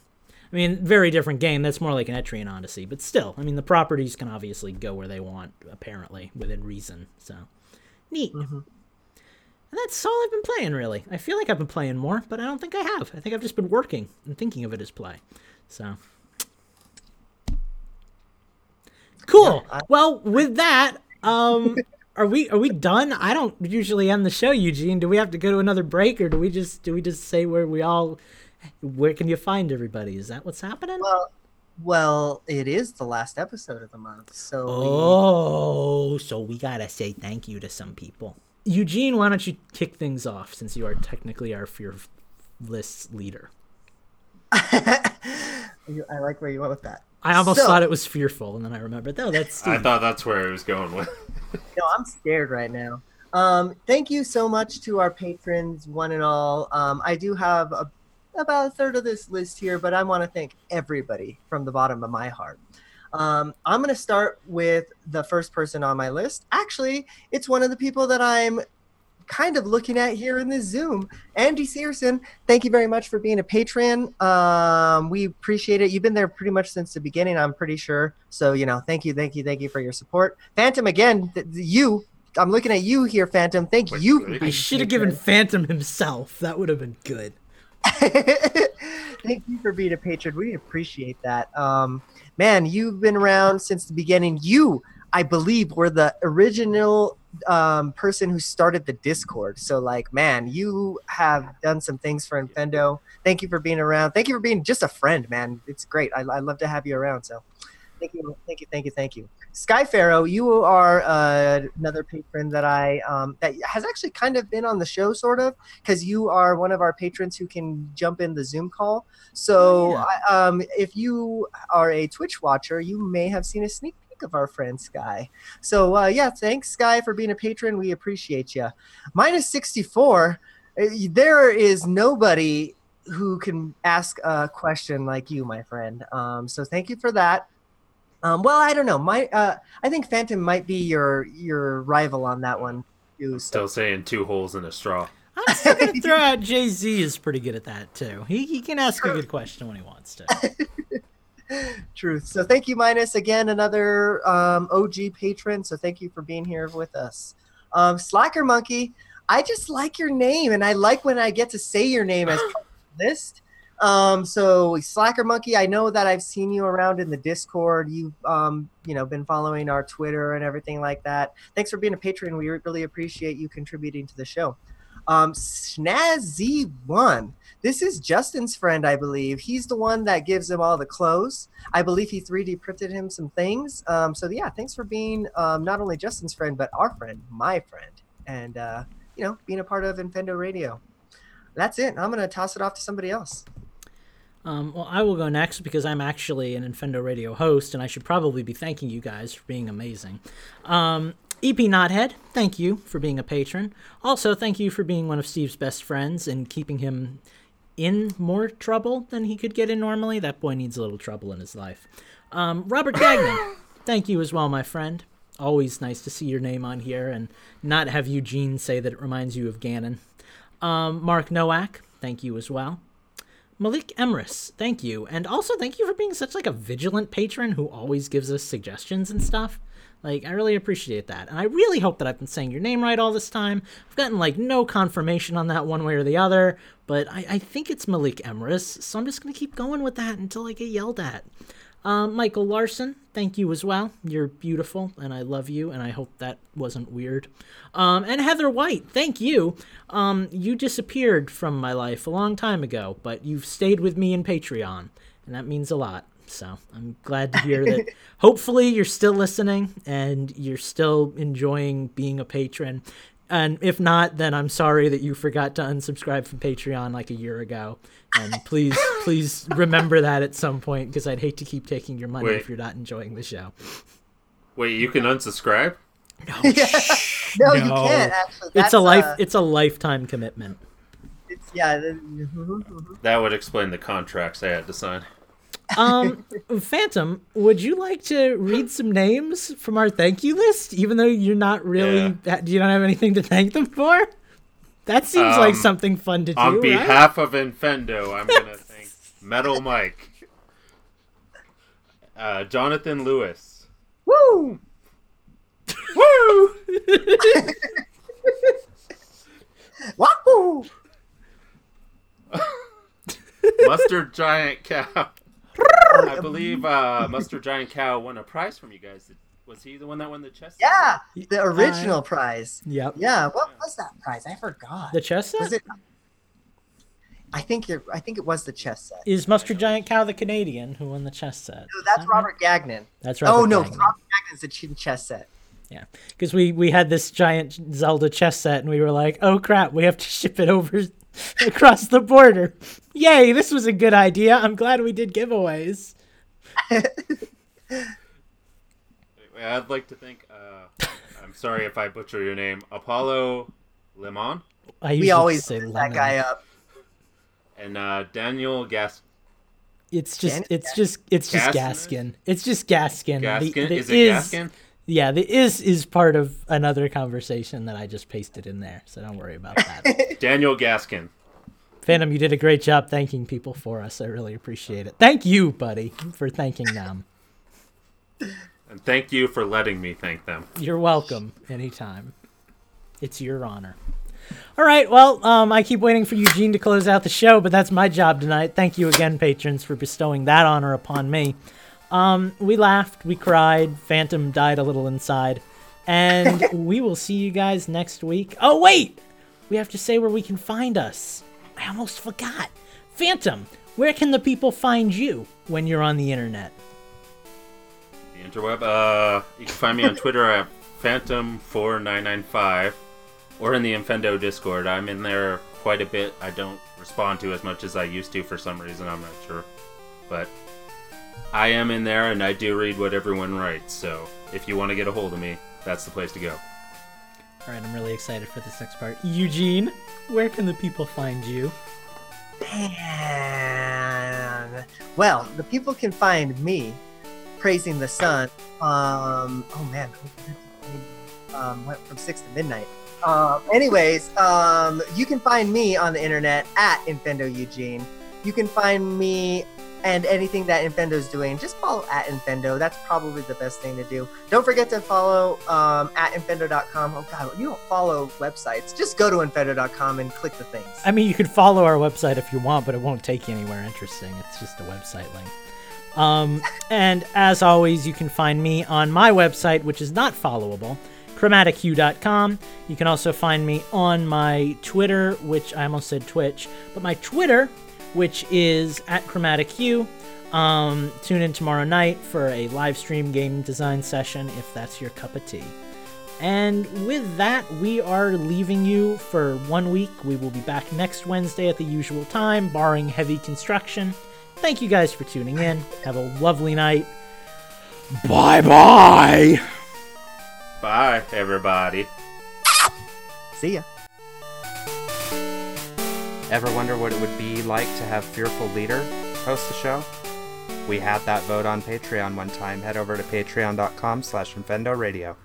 I mean, very different game. That's more like an Etrian Odyssey, but still, I mean, the properties can obviously go where they want, apparently, within reason. So, neat. And And that's all I've been playing, really. I feel like I've been playing more, but I don't think I have. I think I've just been working and thinking of it as play. So. Cool. Well, with that, um, are we are we done? I don't usually end the show, Eugene. Do we have to go to another break, or do we just do we just say where we all? Where can you find everybody? Is that what's happening? Well, well, it is the last episode of the month, so we- Oh, so we gotta say thank you to some people. Eugene, why don't you kick things off since you are technically our fearless leader? I like where you went with that. I almost So- thought it was fearful, and then I remembered, oh, that's I thought that's where I was going with. No, I'm scared right now. Um, thank you so much to our patrons, one and all. Um, I do have a, about a third of this list here, but I want to thank everybody from the bottom of my heart. Um, I'm going to start with the first person on my list. Actually, it's one of the people that I'm kind of looking at here in this Zoom. Andy Searson, thank you very much for being a patron. Um, we appreciate it. You've been there pretty much since the beginning, I'm pretty sure. So, you know, thank you, thank you, thank you for your support. Phantom, again, th- th- you, I'm looking at you here, Phantom. Thank Wait, you. I should have given. Phantom himself. That would have been good. Thank you for being a patron. We appreciate that. Um, man, you've been around since the beginning. You, I believe, were the original um, person who started the Discord. So, like, man, you have done some things for Infendo. Thank you for being around. Thank you for being just a friend, man. It's great. I, I love to have you around. So, thank you, thank you, thank you, thank you. Sky Pharaoh, you are uh, another patron that I um, that has actually kind of been on the show, sort of, because you are one of our patrons who can jump in the Zoom call. So, Yeah. I, um, if you are a Twitch watcher, you may have seen a sneak peek of our friend Sky. So, uh, yeah, thanks, Sky, for being a patron. We appreciate you. Minus sixty four. There is nobody who can ask a question like you, my friend. Um, so, thank you for that. Um, well, I don't know. My, uh, I think Phantom might be your your rival on that one. Too, so- Still saying two holes in a straw. I'm still gonna throw out Jay Z is pretty good at that too. He he can ask a good question when he wants to. Truth. So thank you, Minus. Again, another um, OG patron. So thank you for being here with us. Um, Slacker Monkey, I just like your name, and I like when I get to say your name as part of the list. Um, so Slacker Monkey, I know that I've seen you around in the Discord. You've um, you know been following our Twitter and everything like that. Thanks for being a patron. We really appreciate you contributing to the show. Um, Snazzy One. This is Justin's friend, I believe. He's the one that gives him all the clothes. I believe he 3D printed him some things. Um, so yeah, thanks for being um, not only Justin's friend but our friend, my friend, and uh, you know being a part of Infendo Radio. That's it. I'm gonna toss it off to somebody else. Um, well, I will go next because I'm actually an Infendo Radio host, and I should probably be thanking you guys for being amazing. Um, EP Knothead, thank you for being a patron. Also, thank you for being one of Steve's best friends and keeping him in more trouble than he could get in normally. That boy needs a little trouble in his life. Um, Robert Gagnon, thank you as well, my friend. Always nice to see your name on here and not have Eugene say that it reminds you of Ganon. Um, Mark Nowak, thank you as well. Malik Emrys, thank you, and also thank you for being such like a vigilant patron who always gives us suggestions and stuff. Like I really appreciate that, and I really hope that I've been saying your name right all this time. I've gotten like no confirmation on that one way or the other, but I, I think it's Malik Emrys, so I'm just gonna keep going with that until I get yelled at. Um, Michael Larson, thank you as well. You're beautiful, and I love you, and I hope that wasn't weird. Um, and Heather White, thank you. Um, you disappeared from my life a long time ago, but you've stayed with me in Patreon, and that means a lot. So I'm glad to hear that. hopefully, you're still listening and you're still enjoying being a patron. And if not, then I'm sorry that you forgot to unsubscribe from Patreon like a year ago. And please, please remember that at some point because I'd hate to keep taking your money Wait. if you're not enjoying the show. Wait, you can unsubscribe? No, you No. can't actually. It's a life. uh, it's a lifetime commitment. it's, yeah. the-. That would explain the contracts I had to sign. Um, Phantom, would you like to read some names from our thank you list, even though you're not really, yeah. you don't have anything to thank them for? That seems um, like something fun to do. On behalf right? of Infendo, I'm going to thank Metal Mike, uh, Jonathan Lewis. Woo! Woo! Wahoo! Mustard Giant Cow. I believe uh, Mustard Giant Cow won a prize from you guys. Was he the one that won the chest? Yeah, the original prize. Yep. Yeah, what was that prize? I forgot. The chess set was it? I think it. I think it was the chess set. is Mustard Giant Cow the Canadian who won the chess set. No, that's Robert Gagnon. That's Robert. oh no, Gagnon. Robert Gagnon's the chess set. Yeah, because we we had this giant Zelda chess set, and we were like, "Oh crap, we have to ship it over across the border." Yay! This was a good idea. I'm glad we did giveaways. I'd like to thank. Uh, I'm sorry if I butcher your name. Apollo Lemon I usually We always say say that lemon. guy up. and uh, Daniel Gas. It's just Jan- it's just it's just Gaskin? Gaskin. It's just Gaskin. The- Gaskin? the is it Gaskin? Yeah, the is is part of another conversation that I just pasted in there, so don't worry about that. Daniel Gaskin. Phantom, you did a great job thanking people for us. I really appreciate it. Thank you, buddy, for thanking them. And thank you for letting me thank them. You're welcome anytime. It's your honor. All right, well, um, I keep waiting for Eugene to close out the show, but that's my job tonight. Thank you again, patrons, for bestowing that honor upon me. Um, we laughed, we cried, Phantom died a little inside, and we will see you guys next week. Oh, wait! We have to say where we can find us. I almost forgot. Phantom, where can the people find you when you're on the internet? The interweb. Uh, you can find me on Twitter at Phantom4995 or in the Infendo Discord. I'm in there quite a bit. I don't respond to as much as I used to for some reason. I'm not sure. But I am in there and I do read what everyone writes. So if you want to get a hold of me, that's the place to go. All right, I'm really excited for this next part. Eugene, where can the people find you? Man. Well, the people can find me praising the sun. Um. Oh man. Um. Went from six to midnight. Um. Anyways, um. You can find me on the internet at Infendo Eugene. You can find me and anything that Infendo's doing. Just follow at Infendo. That's probably the best thing to do. Don't forget to follow um, at Infendo.com. Oh god, you don't follow websites. Just go to Infendo.com and click the things. I mean, you could follow our website if you want, but it won't take you anywhere interesting. It's just a website link. Um, and as always, you can find me on my website, which is not followable, chromatichue.com. You can also find me on my Twitter, which I almost said Twitch, but my Twitter, which is at chromatichue. Um, tune in tomorrow night for a live stream game design session if that's your cup of tea. And with that, we are leaving you for one week. We will be back next Wednesday at the usual time, barring heavy construction. Thank you guys for tuning in. Have a lovely night. Bye bye. Bye, everybody. See ya. Ever wonder what it would be like to have Fearful Leader host the show? We had that vote on Patreon one time. Head over to patreon.com slash Infendo Radio.